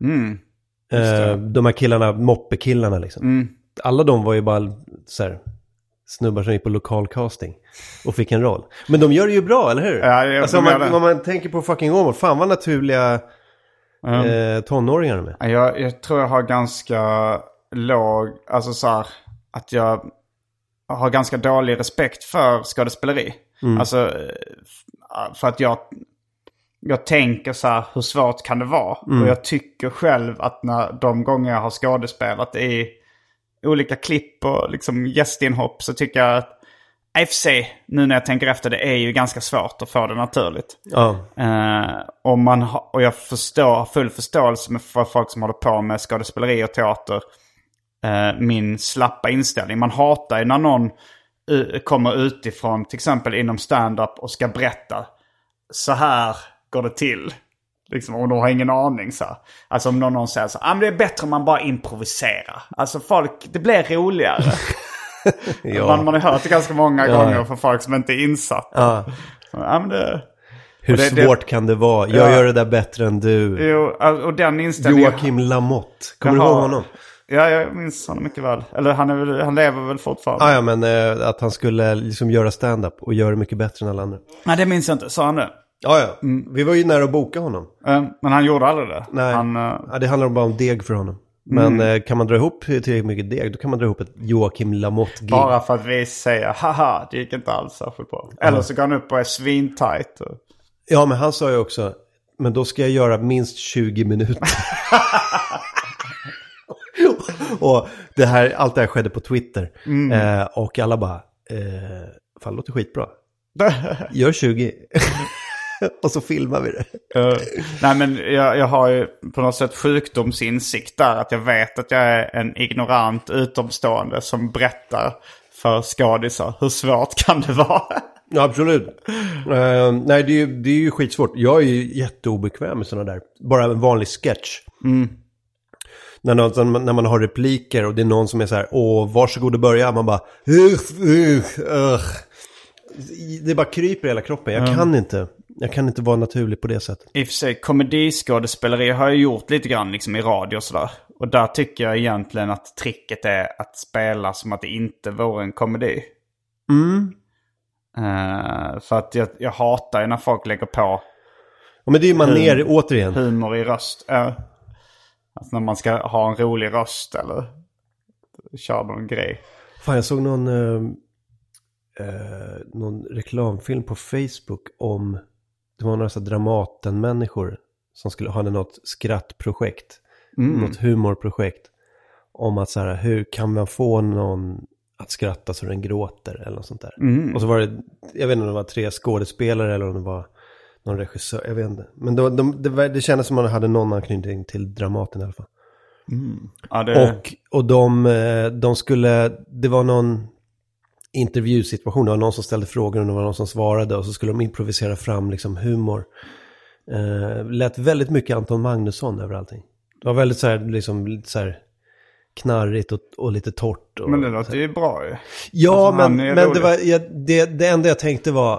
Mm. Eh, de här killarna, moppekillarna liksom. Mm. Alla de var ju bara så här, snubbar som gick på lokalcasting och fick en roll. Men de gör det ju bra, eller hur? Ja, ja, alltså om man, om man tänker på fucking Åmål, fan vad naturliga Mm. eh, tonåringar de är. Ja, Jag, jag tror jag har ganska låg, alltså så här, att jag har ganska dålig respekt för skådespeleri. Alltså, eh, för att jag, jag tänker så här, hur svårt kan det vara? Och jag tycker själv att när de gånger jag har skådespelat i olika klipp och liksom gästinhopp så tycker jag att i och för sig, nu när jag tänker efter, det är ju ganska svårt att få det naturligt. Ja, Eh, och, man ha, och jag förstår, har full förståelse med för folk som håller på med skådespeleri och teater. Eh, min slappa inställning. Man hatar ju när någon kommer utifrån, till exempel inom stand-up och ska berätta. Så här går det till. Liksom, och de har ingen aning så här. Alltså om någon, säger så ah, men det är bättre om man bara improviserar. Alltså folk, det blir roligare. (laughs) ja. man, man har hört det ganska många Ja, gånger från folk som inte är insatta. ja. Så, Ja, men det... Hur det- det- svårt kan det vara? Jag Ja. gör det där bättre än du. Jo, och den inställningen... Joakim Lamotte, kommer du Jaha. ihåg honom? Ja, jag minns honom mycket väl. Eller han, är väl, han lever väl fortfarande? Ah, ja, men eh, att han skulle liksom göra stand-up och göra det mycket bättre än alla andra. Nej, det minns jag inte. Sa han det? Ja, ja. Vi var ju nära att boka honom. Eh, Men han gjorde aldrig det? Nej, Han, eh, ja, det handlar bara om deg för honom. Men eh, kan man dra ihop tillräckligt mycket deg, då kan man dra ihop ett Joakim Lamotte-gig. bara för att vi säger haha, det gick inte alls särskilt bra. Eller så går han upp och är svintajt. och- Ja, men han sa ju också, men då ska jag göra minst 20 minuter. (laughs) och det här, allt det här skedde på Twitter. Eh, och alla bara, eh, fan det låter skitbra. (laughs) Gör 20. (laughs) och så filmar vi det. Eh, nej men jag, jag har ju på något sätt sjukdomsinsikt där. Att jag vet att jag är en ignorant utomstående som berättar för skadisar. Hur svårt kan det vara? Ja, absolut. Eh, nej, det är, ju, det är ju skitsvårt. Jag är ju jätteobekväm med sådana där. Bara en vanlig sketch. När, någon, när man har repliker och det är någon som är så här, åh, varsågod och börja. Man bara, usch, usch, ugh. Det bara kryper i hela kroppen. Jag kan inte. Jag kan inte vara naturlig på det sättet. I och för sig, komediskådespeleri har jag gjort lite grann liksom i radio och sådär. Och där tycker jag egentligen att tricket är att spela som att det inte vore en komedi. Mm. Eh, för att jag, jag hatar ju när folk lägger på Ja, men det är ju maner, återigen. humor i röst. Uh, alltså när man ska ha en rolig röst eller köra någon grej. Fan, jag såg någon, eh, någon reklamfilm på Facebook om, det var några så Dramaten-människor som skulle ha något skrattprojekt, något humorprojekt. Om att så här, hur kan man få någon att skratta så den gråter eller något sånt där. Och så var det, jag vet inte om det var tre skådespelare eller om det var någon regissör, jag vet inte. Men de, de, det, det kändes som att man hade någon anknytning till Dramaten i alla fall. Ja, det, Och, och de, eh, de skulle, det var någon intervjusituation, det var någon som ställde frågor och det var någon som svarade och så skulle de improvisera fram liksom humor. Eh, lät väldigt mycket Anton Magnusson över allting. Det var väldigt så här, liksom, lite så här knarrigt och, och lite torrt. Och, men det låter ju bra ju. Ja, Alltså, men, men det, var, jag, det, det enda jag tänkte var,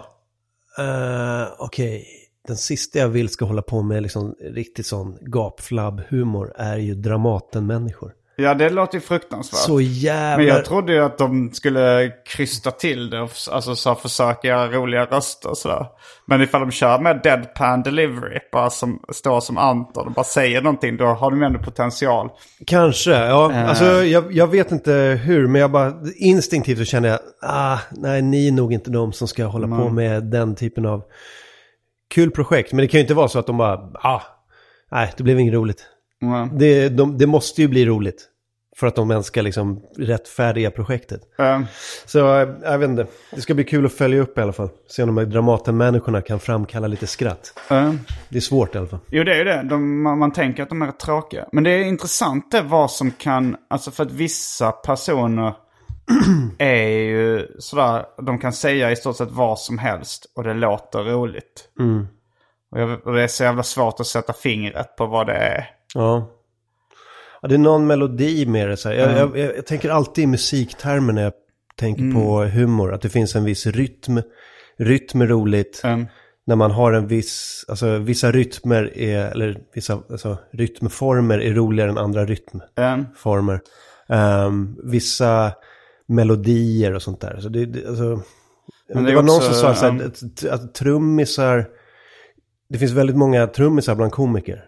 uh, okej, den sista jag vill ska hålla på med liksom riktigt sån gapflabb-humor är ju Dramaten-människor. Ja, det låter ju fruktansvärt. Så jävla... Men jag trodde ju att de skulle krysta till det och alltså, så försöka göra roliga röster och sådär. Men ifall de kör med deadpan delivery, bara som står som Anton och bara säger någonting, då har de ändå potential. Kanske, ja. Eh. Alltså, jag, jag vet inte hur, men jag bara instinktivt så känner jag, ah, nej, ni är nog inte de som ska hålla på med den typen av kul projekt. Men det kan ju inte vara så att de bara, ah, nej, det blev inget roligt. Mm. Det, de, det måste ju bli roligt. För att de ens ska liksom rättfärdiga projektet. Eh, Så eh, jag vet inte, det ska bli kul att följa upp i alla fall. Se om de här Dramaten-människorna kan framkalla lite skratt. eh. Det är svårt i alla fall. Jo, det är ju det. De, man, man tänker att de är tråkiga. Men det är intressant det vad som kan... Alltså för att vissa personer (clears throat) är ju sådär... De kan säga i stort sett vad som helst och det låter roligt. Och, jag, och det är så jävla svårt att sätta fingret på vad det är. Ja. ja det är någon melodi med det så här. Jag, jag, jag, jag tänker alltid i musiktermer när jag tänker på humor. Att det finns en viss rytm. Rytm är roligt. Mm. När man har en viss, alltså vissa rytmer är, eller vissa, alltså rytmformer är roligare än andra rytmformer. Mm. Ehm, vissa melodier och sånt där. Så det, det, alltså, Men det, det var någon också, som sa så här, ja. att, att trummisar, det finns väldigt många trummisar bland komiker.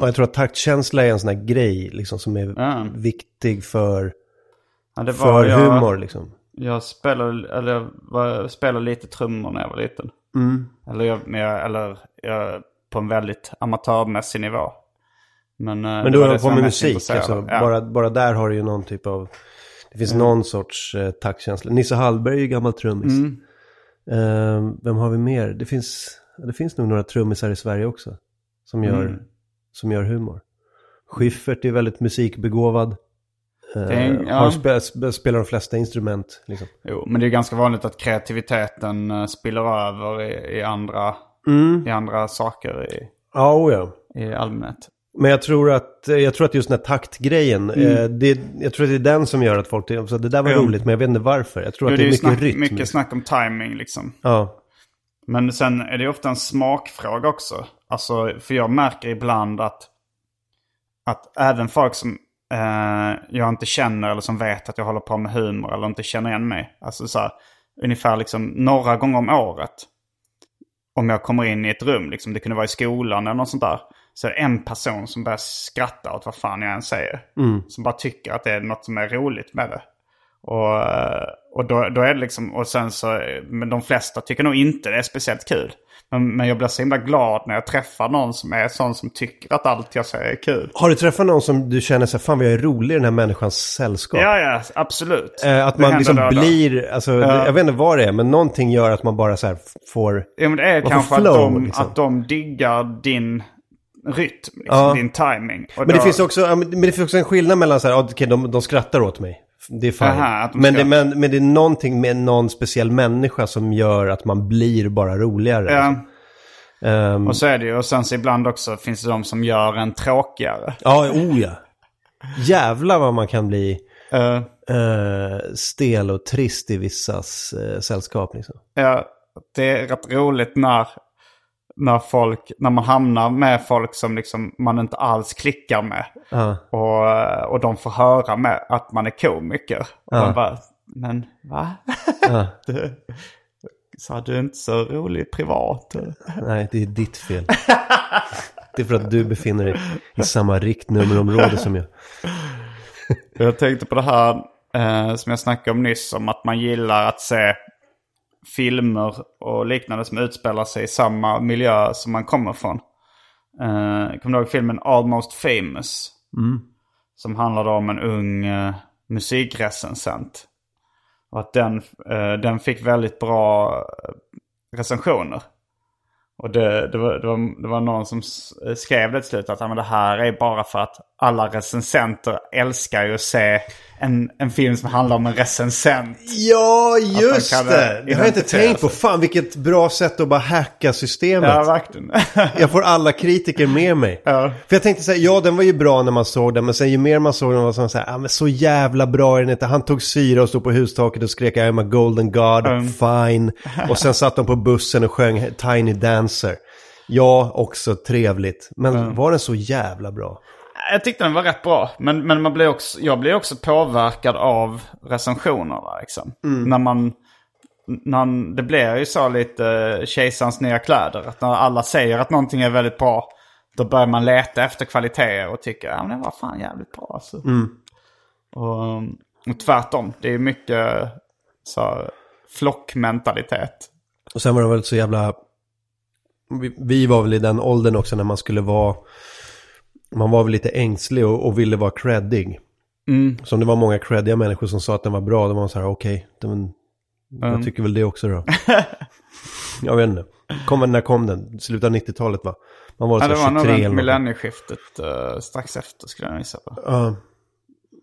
Och jag tror att taktkänsla är en sån här grej liksom, som är Mm. Ja. viktig för, Ja, för jag, humor. Liksom. Jag spelade, eller jag var, spelade lite trummor när jag var liten. Mm. Eller, jag, eller jag, på en väldigt amatörmässig nivå. Men, eh, Men du som på med musik, alltså. Ja. bara, bara där har du ju någon typ av, det finns någon sorts eh, taktkänsla. Nisse Hallberg är ju gammal trummis. Mm. Eh, vem har vi mer? Det finns, det finns nog några trummisar i Sverige också. Som gör, Mm. Som gör humor. Schyffert är väldigt musikbegåvad. Eh, Det är- ja. spe, spe, spelar de flesta instrument. Liksom. Jo, men det är ganska vanligt att kreativiteten eh, spiller över i, i, andra, Mm. i andra saker i, Ja, oh ja. i allmänhet. Men jag tror att, eh, jag tror att just den här taktgrejen, eh, det, jag tror att det är den som gör att folk tycker, så det där var Mm. roligt men jag vet inte varför. Jag tror Jo, att det är ju mycket snack, rytm. mycket snack om timing liksom. Ja. Men sen är det ofta en smakfråga också. Alltså, för jag märker ibland att, att även folk som eh, jag inte känner eller som vet att jag håller på med humor eller inte känner igen mig. Alltså så här, ungefär liksom några gånger om året. Om jag kommer in i ett rum, liksom, det kunde vara i skolan eller något sånt där. Så är det en person som börjar skratta åt vad fan jag än säger. Som bara tycker att det är något som är roligt med det. Och, eh, och då, då är det liksom, och sen så, men de flesta tycker nog inte det är speciellt kul. Men, men jag blir så himla glad när jag träffar någon som är sån som tycker att allt jag säger är kul. Har du träffat någon som du känner så här, fan vad jag är rolig i den här människans sällskap? Ja, ja, absolut. Eh, att Det man liksom då då. blir, alltså, Ja. jag vet inte vad det är, men någonting gör att man bara så här får... Ja, men det är kanske flow, att, de, liksom. att de diggar din rytm, liksom, Ja. din timing. Men det, då- finns också, men det finns också en skillnad mellan så här, okej, de, de skrattar åt mig. Det är fine. Aha, de men, det, men, men det är någonting med någon speciell människa som gör att man blir bara roligare. Ja, Ehm, och så är det ju. Och sen så ibland också finns det de som gör en tråkigare. ja, oh ja. Jävlar vad man kan bli Eh, eh, stel och trist i vissas eh, sällskap. Liksom. Ja, det är rätt roligt när, när, folk, när man hamnar med folk som liksom man inte alls klickar med. Ja. Och, och de får höra med att man är komiker. Och man bara, men va? Ja. (laughs) du, så du inte så rolig privat? Nej, det är ditt fel. det är för att du befinner dig i samma riktnummerområde som jag. Jag tänkte på det här eh, som jag snackade om nyss. Om att man gillar att se filmer och liknande som utspelar sig i samma miljö som man kommer från. Eh, kommer du ihåg filmen Almost famous? Som handlade om en ung eh, musikrecensent. Och att den, eh, den fick väldigt bra recensioner. Och det, det, var, det, var, det var någon som skrev det till slut att "Ja, men det här är bara för att alla recensenter älskar ju att se en, en film som handlar om en recensent. Ja, just man det! eh, Det har jag inte tänkt på. Fan, vilket bra sätt att bara hacka systemet. Ja, verkligen. (laughs) Jag får alla kritiker med mig. Ja. För jag tänkte säga, ja den var ju bra när man såg den, men sen ju mer man såg den var det så här, ah, men så jävla bra är den inte. Han tog syra och stod på hustaket och skrek I'm a golden god, Mm. fine. (laughs) Och sen satt de på bussen och sjöng Tiny Dancer. Ja, också trevligt. Men var den så jävla bra? Jag tyckte den var rätt bra. Men, men man blir också, jag blir också påverkad av recensionerna. Liksom. När man, när, det blir ju så lite kejsarens nya kläder. Att när alla säger att någonting är väldigt bra. Då börjar man leta efter kvaliteter och tycker att ja, det var fan jävligt bra. Alltså. Och, och tvärtom. Det är mycket så, flockmentalitet. Och sen var det väl så jävla... Vi, vi var väl i den åldern också när man skulle vara... Man var väl lite ängslig och, och ville vara creddig. Så om det var många creddiga människor som sa att den var bra, då var man så här, okej, okay, jag tycker väl det också då. (laughs) jag vet inte. Kom, när kom den? Slutet av 90-talet va? Man var Ja, så det var nog 23 runt millennieskiftet uh, strax efter skulle jag gissa på.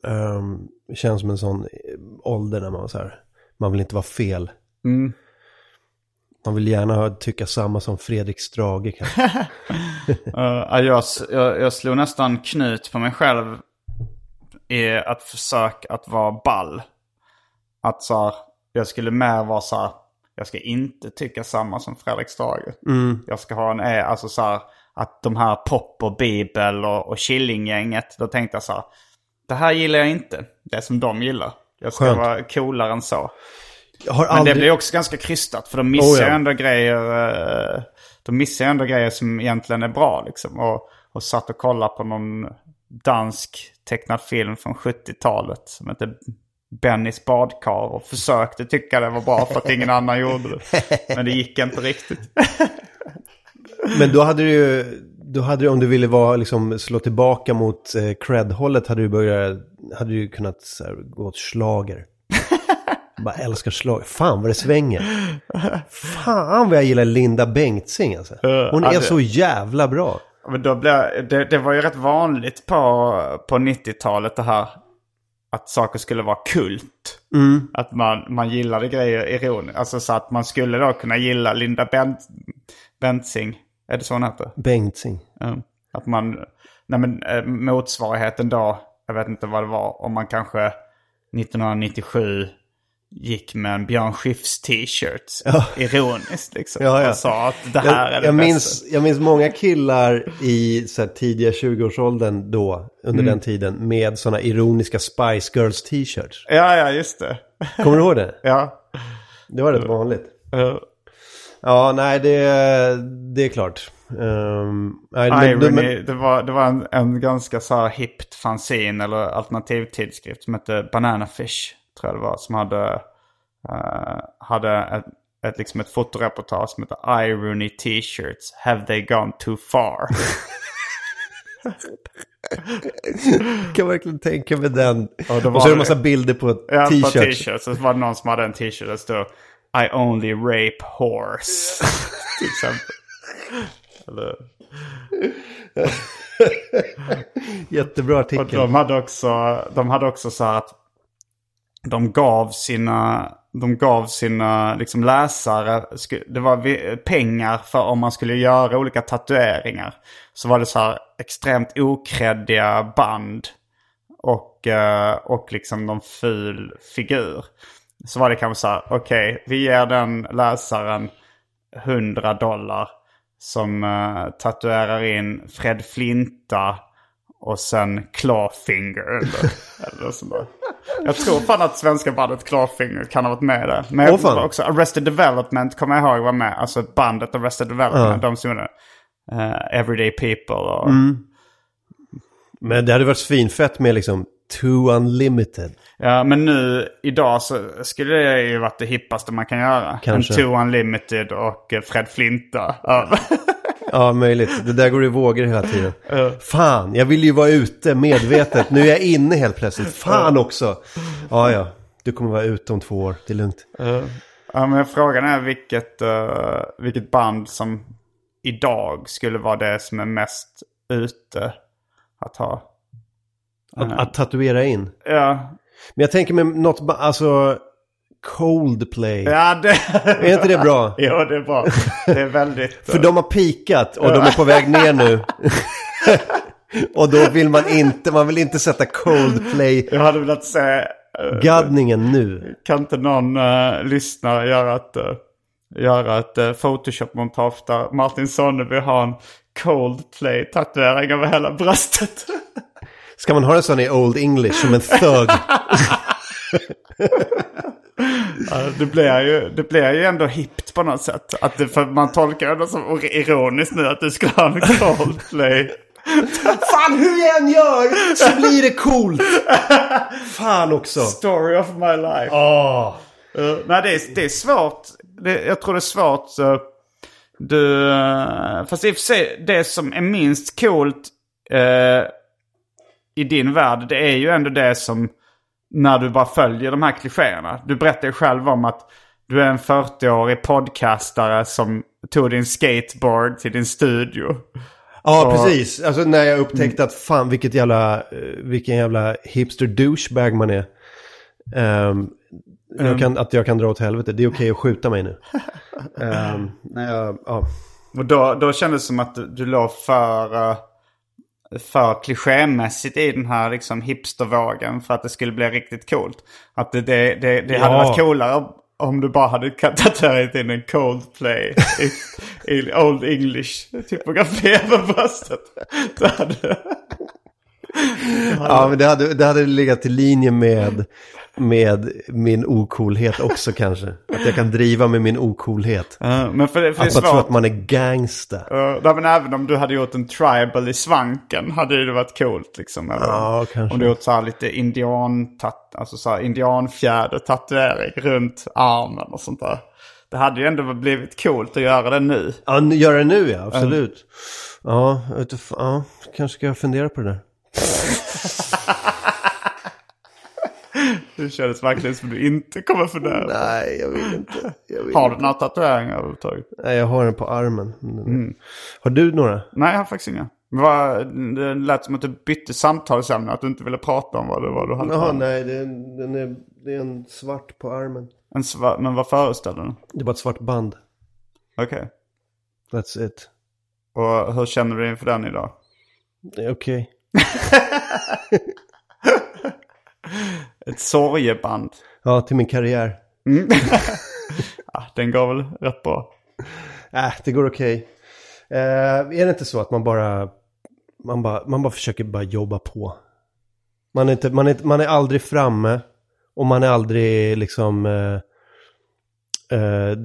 Ehm, det känns som en sån eh, ålder när man var så här, man vill inte vara fel. Mm. Man vill gärna tycka samma som Fredrik Strage kanske. (laughs) Uh, ja, jag, jag, jag slog nästan knut på mig själv i att försöka att vara ball. Att så här, jag skulle mer vara så här, jag ska inte tycka samma som Fredrik Strage. Jag ska ha en, eh, alltså så här, att de här Pop och Bibel och, och Killinggänget, då tänkte jag så här, det här gillar jag inte, det som de gillar. Jag ska Skönt. vara coolare än så. Men aldrig... det blir också ganska krystat för de missar Oh, ja. ändå grejer. eh, De missar ändå grejer som egentligen är bra liksom. Och, och satt och kollade på någon dansk tecknad film från 70-talet som heter Bennys badkar och försökte tycka det var bra för att ingen annan gjorde det. Men det gick inte riktigt. (laughs) Men då hade du ju, då hade du, om du ville vara, liksom, slå tillbaka mot eh, cred-hållet hade du börjat, hade du kunnat här, gå åt slager. Bara älskar slag. Fan vad det svänger. Fan vad jag gillar Linda Bengtzing alltså. Hon är det- så jävla bra. Men då blev, det, det var ju rätt vanligt på, på 90-talet det här. Att saker skulle vara kult. Att man, man gillade grejer ironiskt. Alltså så att man skulle då kunna gilla Linda Bent, Bengtzing. Är det så hon heter? Bengtzing. Ja. Att man, nej men eh, motsvarigheten då, jag vet inte vad det var, om man kanske 1997 gick med en Björn Skifs t-shirt. Ironiskt liksom. Ja, ja. Och sa att det här är Jag, det jag, bästa. minns, jag minns många killar i så här, tidiga 20-årsåldern då, under Mm. den tiden, med sådana ironiska Spice Girls t-shirts. Ja, ja, just det. Kommer du ihåg det? Ja. Det var rätt vanligt. Uh, Ja, nej, det, det är klart. Um, nej, Irony, men- det var, det var en, en ganska så här hippt fanzine eller alternativtidskrift som hette Banana Fish, tror jag det var, som hade, eh, hade ett, ett, liksom ett fotoreportage som hette Irony T-shirts, Have they gone too far? (laughs) kan verkligen tänka mig den. Ja, och var så är det en massa bilder på Ja, på t-shirts. t-shirts. Så var det någon som hade en t-shirt där stod I only rape horse. (laughs) Till exempel. Eller, (laughs) Jättebra och artikel. de hade också, de hade också så här att de gav sina, de gav sina liksom läsare, det var pengar för om man skulle göra olika tatueringar. Så var det så här extremt okreddiga band och, eh, och liksom någon ful figur. Så var det kanske så här, okej, vi ger den läsaren 100 dollar som eh, tatuerar in Fred Flinta och sen Clawfinger eller, eller. Jag tror fan att svenska bandet Clawfinger kan ha varit med där. Men jag fan. också Arrested Development kommer jag ihåg var med. Alltså bandet Arrested Development, de som gjorde eh, Everyday People och... Mm. Men det hade varit svinfett med liksom Too Unlimited. Ja, men nu idag så skulle det ju varit det hippaste man kan göra. Kanske. En Two Unlimited och Fred Flinta. Ja. (laughs) Ja, möjligt. Det där går i vågor hela tiden. Fan, jag vill ju vara ute medvetet. Nu är jag inne helt plötsligt. Fan också. Ja, ja. Du kommer vara ute om två år. Det är lugnt. Ja, men frågan är vilket, eh, vilket band som idag skulle vara det som är mest ute att ha. Att, att tatuera in. Ja, Men jag tänker med något, alltså Coldplay. ja det... Är inte det bra? (laughs) jo, det är bra. Det är väldigt... (laughs) För de har pikat och de är på väg ner nu. (laughs) och då vill man inte, man vill inte sätta Coldplay-gaddningen Jag hade velat se... eh, nu. Kan inte någon uh, lyssnare göra ett, uh, göra ett uh, Photoshop-montage där Martin Sonneby har en Coldplay-tatuering över hela bröstet? Ska man ha en sån i Old English som en thug? Det, blir ju, det blir ju ändå hippt på något sätt. Att det, för man tolkar det som ironiskt nu att du ska ha en Coldplay. Fan hur jag än gör så blir det coolt. Fan också. Story of my life. Åh. Uh, nej, det är, det är svårt. Det, jag tror det är svårt. så du, uh, fast i och för sig, det som är minst coolt uh, i din värld, det är ju ändå det som när du bara följer de här klichéerna. Du berättar ju själv om att du är en 40-årig podcastare som tog din skateboard till din studio. Ja, Och- precis. Alltså när jag upptäckte att fan vilket jävla, eh, vilken jävla hipster douchebag man är. Ehm, jag kan, att jag kan dra åt helvete. Det är okej att skjuta mig nu. (laughs) Ehm, när jag, ja. Och då, då kändes det som att du, du låg för, eh, för klichémässigt i den här liksom hipstervågen för att det skulle bli riktigt coolt. Att det, det, det, det hade Ja. varit coolare om du bara hade tatuerat in en Coldplay i, i Old English typografi (laughs) över bröstet. Då hade, ja, men det hade, det hade legat i linje med, med min ocoolhet också (laughs) kanske. Att jag kan driva med min ocoolhet. Ja, men för, det- för det Att man tror att man är gangsta. Uh, nej, men även om du hade gjort en tribal i svanken hade det varit coolt liksom. Eller, Ja, kanske. Om du gjort så här lite indian, alltså så här indianfjäder tatuering runt armen och sånt där. Det hade ju ändå blivit coolt att göra det nu. Ja, göra det nu ja, absolut. Ja, vet inte, fan, ja, kanske ska jag fundera på det där. (laughs) Det kändes verkligen som du inte kommer fundera. Nej, jag vill inte. Jag vill Har du några tatueringar överhuvudtaget? Nej, jag har den på armen. Har du några? Nej, jag har faktiskt inga. Det lät som att du bytte samtalsämne, att du inte ville prata om vad det var du hade Jaha, nej, det är, den är, det är en svart på armen. En sva- men vad föreställer den? Det är bara ett svart band. Okej. That's it. Och hur känner du inför den idag? Det är okej. (laughs) (laughs) Ett sorgeband. Ja, till min karriär. (laughs) Ja, den går väl rätt bra. Äh, det går okej. Eh, är det inte så att man bara, man bara, man bara försöker bara jobba på? Man är, inte, man, är, man är aldrig framme och man är aldrig liksom... Eh, eh,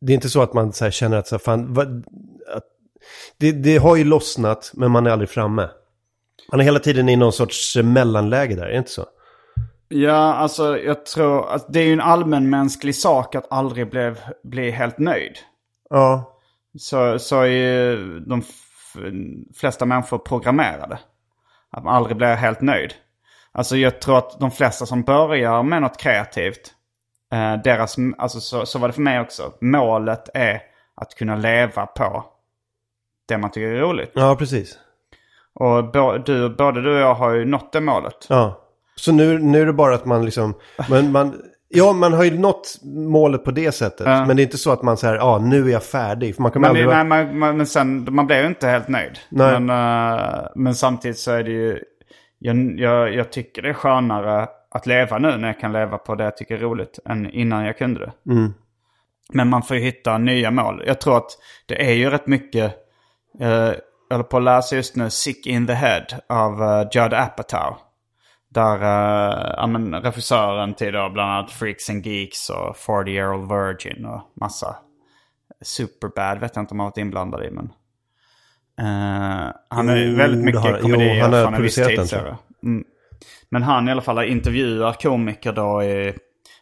det är inte så att man så känner att, så här, fan, vad, att det, det har ju lossnat men man är aldrig framme. Man är hela tiden i någon sorts mellanläge där, är det inte så? Ja, alltså jag tror att det är ju en allmänmänsklig sak att aldrig bli, bli helt nöjd. Ja, Så, så är ju de flesta människor programmerade. Att man aldrig blir helt nöjd. Alltså jag tror att de flesta som börjar med något kreativt, eh, deras, alltså så, så var det för mig också. Målet är att kunna leva på det man tycker är roligt. ja precis. Och bo, du, både du och jag har ju nått det målet. Ja. Så nu, nu är det bara att man liksom, men man, ja man har ju nått målet på det sättet. Ja. Men det är inte så att man säger, ja nu är jag färdig. För man kan Men, aldrig nej, man, man, men sen, man blir ju inte helt nöjd. Nej. Men, eh, men samtidigt så är det ju, jag, jag, jag tycker det är skönare att leva nu när jag kan leva på det jag tycker är roligt än innan jag kunde det. Mm. Men man får ju hitta nya mål. Jag tror att det är ju rätt mycket, eh, jag håller på att läsa just nu Sick in the Head av uh, Judd Apatow. Där uh, ja, men, regissören till då, bland annat Freaks and Geeks och 40 Year Old Virgin och massa Superbad vet jag inte om han varit inblandad i. Men, eh, han är Jo, väldigt mycket har han. komedier Jo, han har viss producerat den, tror Mm. Men han i alla fall intervjuar komiker då i...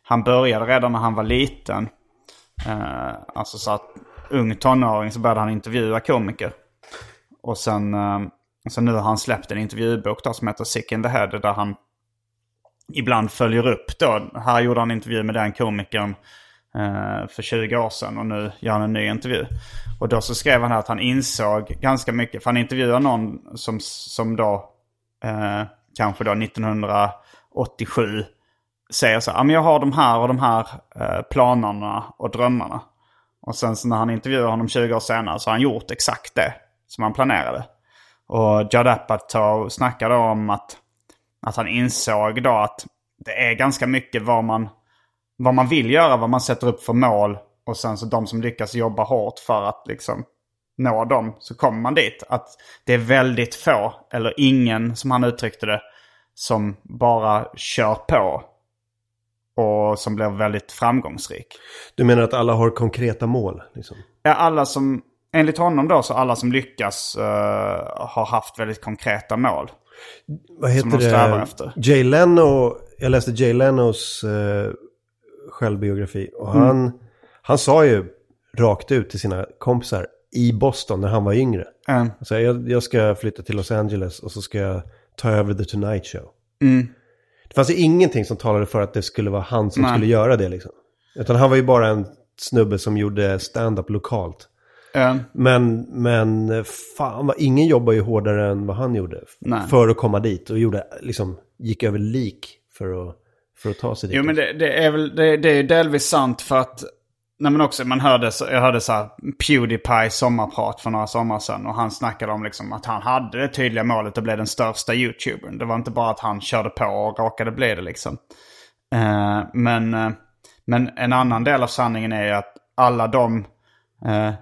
Han började redan när han var liten. Eh, alltså så att ung tonåring så började han intervjua komiker. Och sen, eh, så nu har han släppt en intervjubok då som heter Sick in the Head. Där han ibland följer upp då. Här gjorde han en intervju med den komikern eh, för 20 år sedan och nu gör han en ny intervju. Och då så skrev han här att han insåg ganska mycket. För han intervjuar någon som, som då eh, kanske då 1987 säger så här, "Ja, men jag har de här och de här eh, planerna och drömmarna. Och sen så när han intervjuar honom 20 år senare så har han gjort exakt det som han planerade. Och Judd Apatow snackade om att, att han insåg då att det är ganska mycket vad man, vad man vill göra, vad man sätter upp för mål. Och sen så de som lyckas jobba hårt för att liksom nå dem så kommer man dit. Att det är väldigt få, eller ingen som han uttryckte det, som bara kör på. Och som blir väldigt framgångsrik. Du menar att alla har konkreta mål? Liksom? Ja, alla som, enligt honom då, så alla som lyckas eh, har haft väldigt konkreta mål. Vad Som heter de strävar det? efter. Jay Leno, jag läste Jay Lenos eh, självbiografi. Och Mm. han, han sa ju rakt ut till sina kompisar i Boston när han var yngre. Mm. Så jag, jag ska flytta till Los Angeles och så ska jag ta över The Tonight Show. Mm. Det fanns ju ingenting som talade för att det skulle vara han som Nej. skulle göra det liksom. Utan han var ju bara en snubbe som gjorde stand-up lokalt. Eh, Men, men fan, ingen jobbar ju hårdare än vad han gjorde. Nej. För att komma dit och gjorde, liksom, gick över lik för att, för att ta sig dit. Jo men det, det är väl det, det är delvis sant för att Nej men också man hörde, jag hörde så här Pewdiepie sommarprat för några sommar sedan. Och han snackade om liksom att han hade det tydliga målet att bli den största YouTubern. Det var inte bara att han körde på och råkade bli det liksom. Eh, men, eh, men en annan del av sanningen är ju att alla de eh,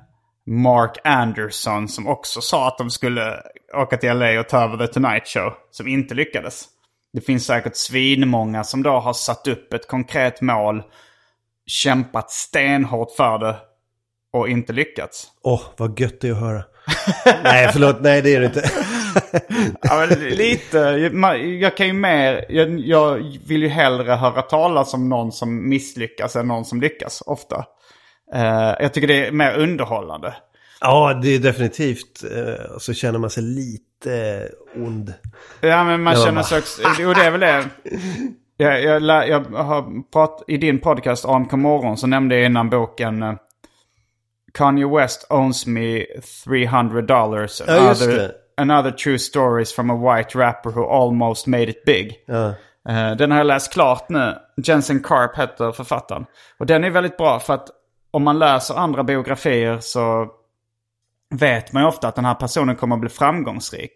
Mark Anderson som också sa att de skulle åka till LA och ta över The Tonight Show. Som inte lyckades. Det finns säkert svinmånga som då har satt upp ett konkret mål. Kämpat stenhårt för det. Och inte lyckats. Åh, vad gött det är att höra. (laughs) nej, förlåt, nej det är det inte. (laughs) Ja, men lite. Jag kan ju mer, jag, jag vill ju hellre höra talas om någon som misslyckas än någon som lyckas ofta. Eh, jag tycker det är mer underhållande. ja, det är definitivt. eh, Så känner man sig lite ond. Ja men man känner sig också, jo det är väl det. Jag, jag, jag har prat, I din podcast AMK morgon så nämnde jag innan boken eh, Kanye West owns me 300 dollars. Ja, just det. Another true stories from a white rapper who almost made it big. Ja. Eh, Den har jag läst klart nu. Jensen Karp heter författaren. Och den är väldigt bra för att om man läser andra biografier så vet man ju ofta att den här personen kommer att bli framgångsrik.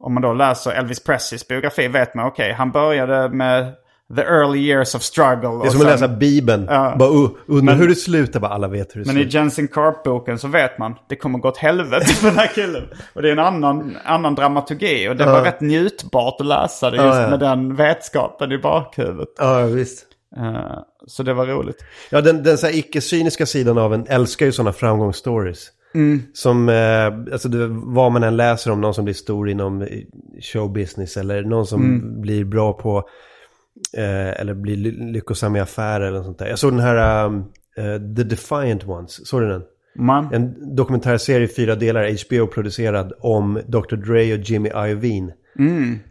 Om man då läser Elvis Presleys biografi vet man okej, han började med the early years of struggle. Det är som att läsa Bibeln. Ja. Bara, uh, undrar Men- hur det slutar, bara alla vet hur det Men i slutar. Jensen Karp-boken så vet man det kommer gå åt helvete för den här killen. Och det är en annan, annan dramaturgi. Och det var rätt njutbart att läsa det just Ja, ja. med den vetskapen i bakhuvudet. Ja, visst. Eh, så det var roligt. Ja, den, den så här icke-cyniska sidan av en älskar ju sådana framgångsstories. Som, eh, alltså det, vad man än läser om någon som blir stor inom showbusiness eller någon som blir bra på, eh, eller blir ly- lyckosam i affärer eller sånt där. Jag såg den här um, The Defiant Ones, såg du den? Man, En dokumentärserie i fyra delar, HBO-producerad, om Dr. Dre och Jimmy Iovine.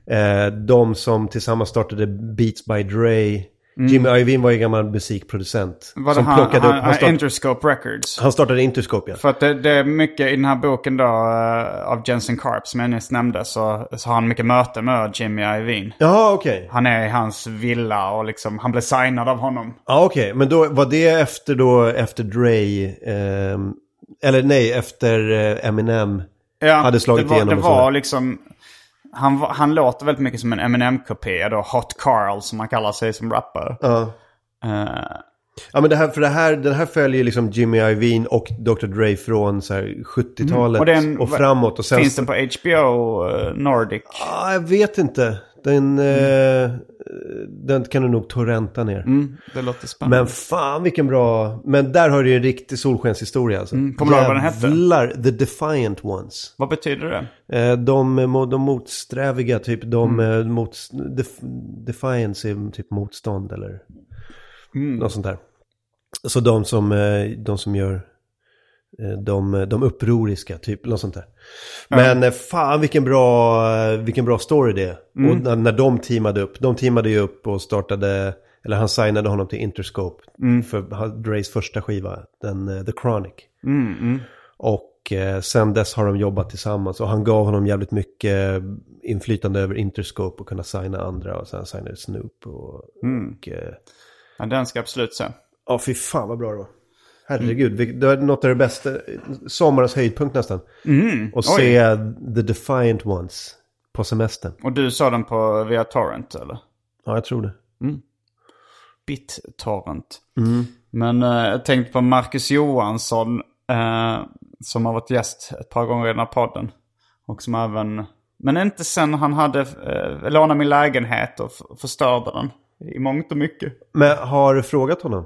Eh, de som tillsammans startade Beats by Dre. Jimmy Iovine var ju gammal musikproducent. var som han, plockade han, upp, han, start, Interscope Records. han startade Interscope ja. För att det, det är mycket i den här boken då eh, av Jensen Karp som jag nyss nämnde så, så har han mycket möte med Jimmy Iovine. Jaha okej. Han är i hans villa och liksom, han blev signad av honom. Ja okej, men då var det efter då, efter Dre, ehm, eller nej, efter eh, Eminem Ja, hade slagit det var, igenom Det var liksom... Han, han låter väldigt mycket som en Eminem-kopia då. Hot Carl som man kallar sig som rappare. Ja. Eh, Ja men det här, för det här, den här följer liksom Jimmy Iovine och Dr. Dre från så här 70-talet och den- och framåt. Och sen, finns den på HBO eh, Nordic? Ja, jag vet inte. Den, eh, den kan du nog torrenta ner. Mm, det låter spännande. Men fan vilken bra... Men där har du ju en riktig solskenshistoria alltså. Mm, kommer du ihåg vad den hette? Jävlar, The Defiant Ones. Vad betyder det? Eh, De, de motsträviga, typ de Mm. eh, mot, def, Defiance är typ motstånd eller Mm. något sånt där. Så de som, eh, de som gör de, de upproriska, typ något sånt där. Men eh, fan vilken bra, eh, vilken bra story det är. Mm. Och när, när de teamade upp, de teamade ju upp och startade, eller han signade honom till Interscope Mm. för Dre's första skiva, den eh, The Chronic. Mm, mm. Och eh, sen dess har de jobbat tillsammans och han gav honom jävligt mycket inflytande över Interscope och kunna signa andra och sen signade Snoop och... Mm. och eh, Ja, den ska absolut se. Ja, fy fan vad bra det var. Herregud, vi- det var något av det bästa, sommarens höjdpunkt nästan. Mm. Och se The Defiant Ones på semestern. Och du sa den på via Torrent eller? Ja, jag tror det. BitTorrent. Mm. Men eh, jag tänkte på Marcus Johansson eh, som har varit gäst ett par gånger i den här podden. Och som även, men inte sen han hade eh, lånat min lägenhet och förstörde den. I mångt och mycket. Men har du frågat honom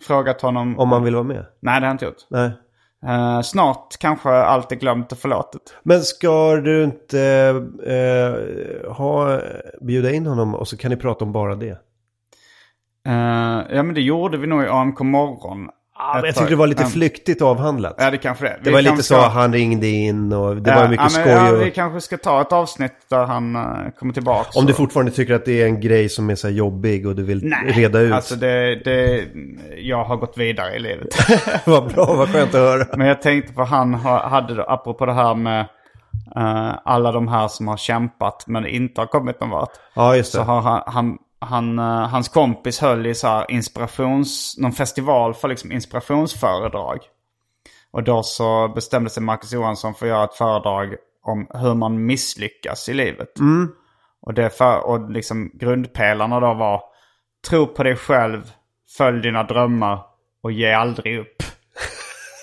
Frågat honom. om han vill vara med? Nej det har jag inte gjort. Nej. Eh, snart kanske allt är glömt och förlåtet. Men ska du inte eh, ha, bjuda in honom och så kan ni prata om bara det? Eh, ja men det gjorde vi nog i AMK morgon. Ett jag tyckte det var lite Ja. flyktigt avhandlat. Ja, det kanske det. det Vi var lite så, ska- han ringde in och det Ja, var mycket ja, men, skoj. Ja, och, vi kanske ska ta ett avsnitt där han eh, kommer tillbaka. Om du fortfarande tycker att det är en grej som är så här jobbig och du vill Nej, reda ut. alltså det, det... Jag har gått vidare i livet. (laughs) vad bra, vad skönt att höra. Men jag tänkte på han ha- hade, då, apropå det här med eh, alla de här som har kämpat men inte har kommit någon vart. Ja, just det. Så har han, han, han, eh, hans kompis höll i så inspirations, någon festival för liksom inspirationsföredrag. Och då så bestämde sig Marcus Johansson för att göra ett föredrag om hur man misslyckas i livet. Och, det för, och liksom grundpelarna då var tro på dig själv, följ dina drömmar och ge aldrig upp.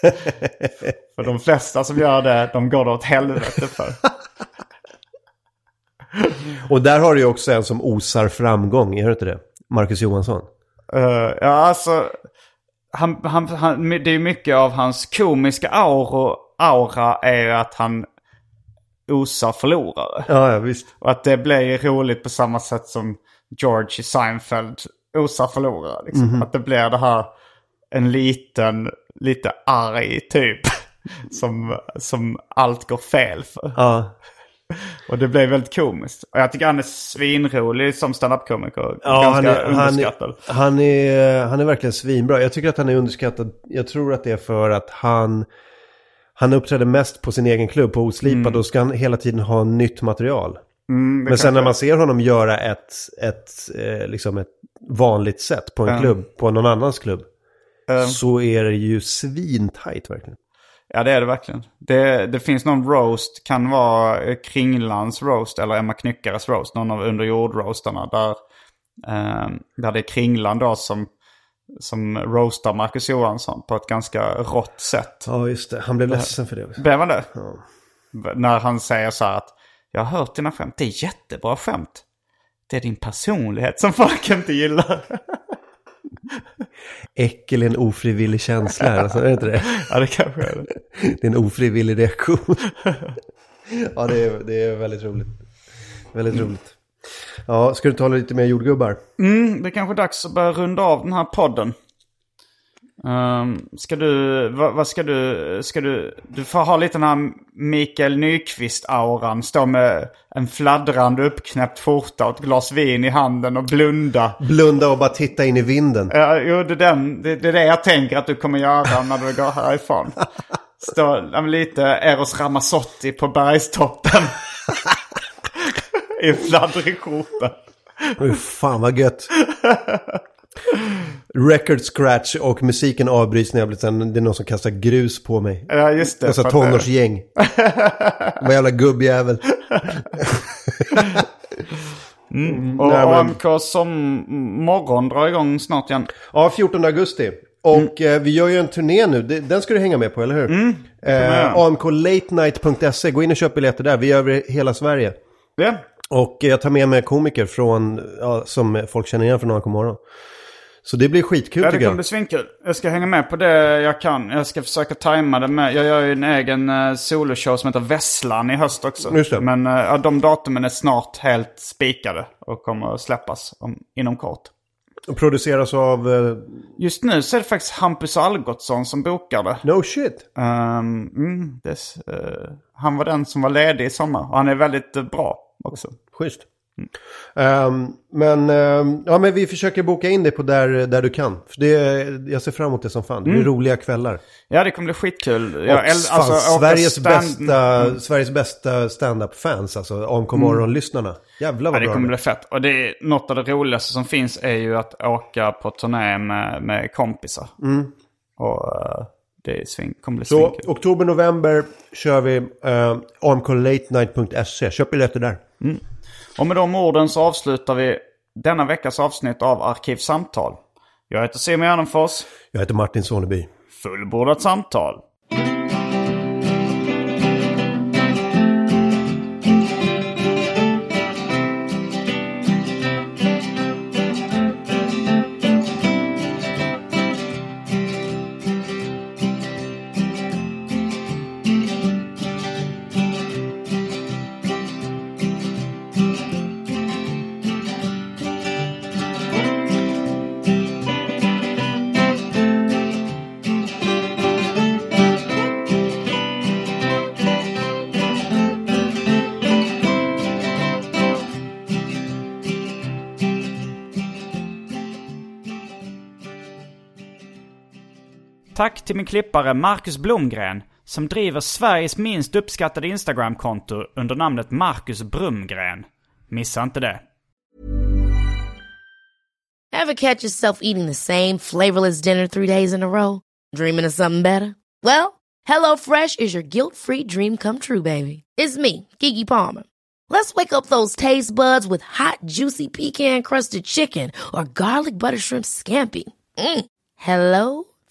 (laughs) för de flesta som gör det, de går det åt helvete för. (laughs) (laughs) Och där har du ju också en som osar framgång, är det inte det? Marcus Johansson. Eh, ja, alltså. Han, han, han, det är mycket av hans komiska aura, aura är att han osar förlorare. Ja, ja visst. Och att det blir roligt på samma sätt som George i Seinfeld osar förlorare. Liksom. Att det blir det här en liten, lite arg typ. (laughs) Som, som allt går fel för. Ja. Och det blev väldigt komiskt. Och jag tycker han är svinrolig som standup-komiker. Ja, han Ganska är, han, underskattad. är, han, är, han är verkligen svinbra. Jag tycker att han är underskattad. Jag tror att det är för att han, han uppträder mest på sin egen klubb, på Oslipad. Och ska han hela tiden ha nytt material. Mm, Men sen när man ser honom göra ett, ett, eh, liksom ett vanligt sätt på en Ja. klubb, på någon annans klubb. Så är det ju svintajt verkligen. Ja det är det verkligen. Det, det finns någon roast, kan vara eh, Kringlans roast eller Emma Knyckares roast, någon av underjord-roastarna. Där, eh, där det är Kringlan då som, som roastar Marcus Johansson på ett ganska rått sätt. Ja, just det. Han blev ledsen för det också. Blev han det? När han säger så här att jag har hört dina skämt, det är jättebra skämt. Det är din personlighet som folk inte gillar. (laughs) Äckel är en ofrivillig känsla, alltså, är det inte det? (laughs) ja det kanske är det. (laughs) Det är en ofrivillig reaktion. (laughs) ja, det är, det är väldigt roligt. Väldigt roligt. Ja, ska du tala lite mer jordgubbar? Mm, det är kanske dags att börja runda av den här podden. Um, ska du, vad, vad ska du, ska du, du får ha lite den här Mikael Nyqvist-auran. Stå med en fladdrande uppknäppt skjorta och ett glas vin i handen och blunda. Blunda och bara titta in i vinden. Ja, jo, det, är den, det, det är det jag tänker att du kommer göra när du går härifrån. (laughs) Stå lite Eros Ramazzotti på bergstoppen. (laughs) I fladdrig skjorta. Oj, fan vad gött. (laughs) Record scratch och musiken avbryts när jag blir sen, det är någon som kastar grus på mig. Ja, just det. Alltså tonårsgäng. Vad jävla gubbjävel. Och Nej, men- AMK som morgon drar igång snart igen. Ja, 14 augusti. Och eh, vi gör ju en turné nu, den ska du hänga med på, eller hur? Mm, eh, AMKLateNight.se, gå in och köp biljetter där, vi är över hela Sverige. Ja. Och eh, jag tar med mig komiker från, ja, som folk känner igen från AMK morgon. Så det blir skitkul Ja, det tycker kommer jag. bli svinkul. Jag ska hänga med på det jag kan. Jag ska försöka tajma det med. Jag gör ju en egen uh, soloshow som heter Vesslan i höst också. Just det. Men eh, ja, de datumen är snart helt spikade och kommer att släppas om, inom kort. Och produceras av, eh, Just nu så är det faktiskt Hampus Algotsson som bokar det. no shit. Ehm, mm, det eh, han var den som var ledig i sommar. Och han är väldigt eh, bra också. Schysst. Ehm, men, ehm, ja, men vi försöker boka in dig på där, där du kan. För det, jag ser fram emot det som fan. Det blir roliga kvällar. Ja, det kommer bli skitkul. Och Jag äl- fan, Sveriges, stand- bästa, Sveriges bästa stand-up-fans, alltså AMK morgon-lyssnarna. Jävlar Ja, vad det bra kommer de bli fett. Och det är, något av det roligaste som finns är ju att åka på turné med, med kompisar. Och eh, det är kommer bli Så svinkul. oktober, november kör vi uh, amklatenight.se. Köp biljetter där. Och med de orden så avslutar vi denna veckas avsnitt av Arkivsamtal. Jag heter Simon Gärdenfors. Jag heter Martin Soneby. Fullbordat samtal. Tack till min klippare Marcus Blomgren som driver Sveriges minst uppskattade Instagram-konto under namnet Marcus Brumgren. Missa inte det. Ever catch yourself eating the same flavorless dinner three days in a row? Dreaming of something better? Well, Hello Fresh is your guilt-free dream come true, baby. It's me, Gigi Palmer. Let's wake up those taste buds with hot, juicy pecan-crusted chicken or garlic butter shrimp scampi. Mm. Hello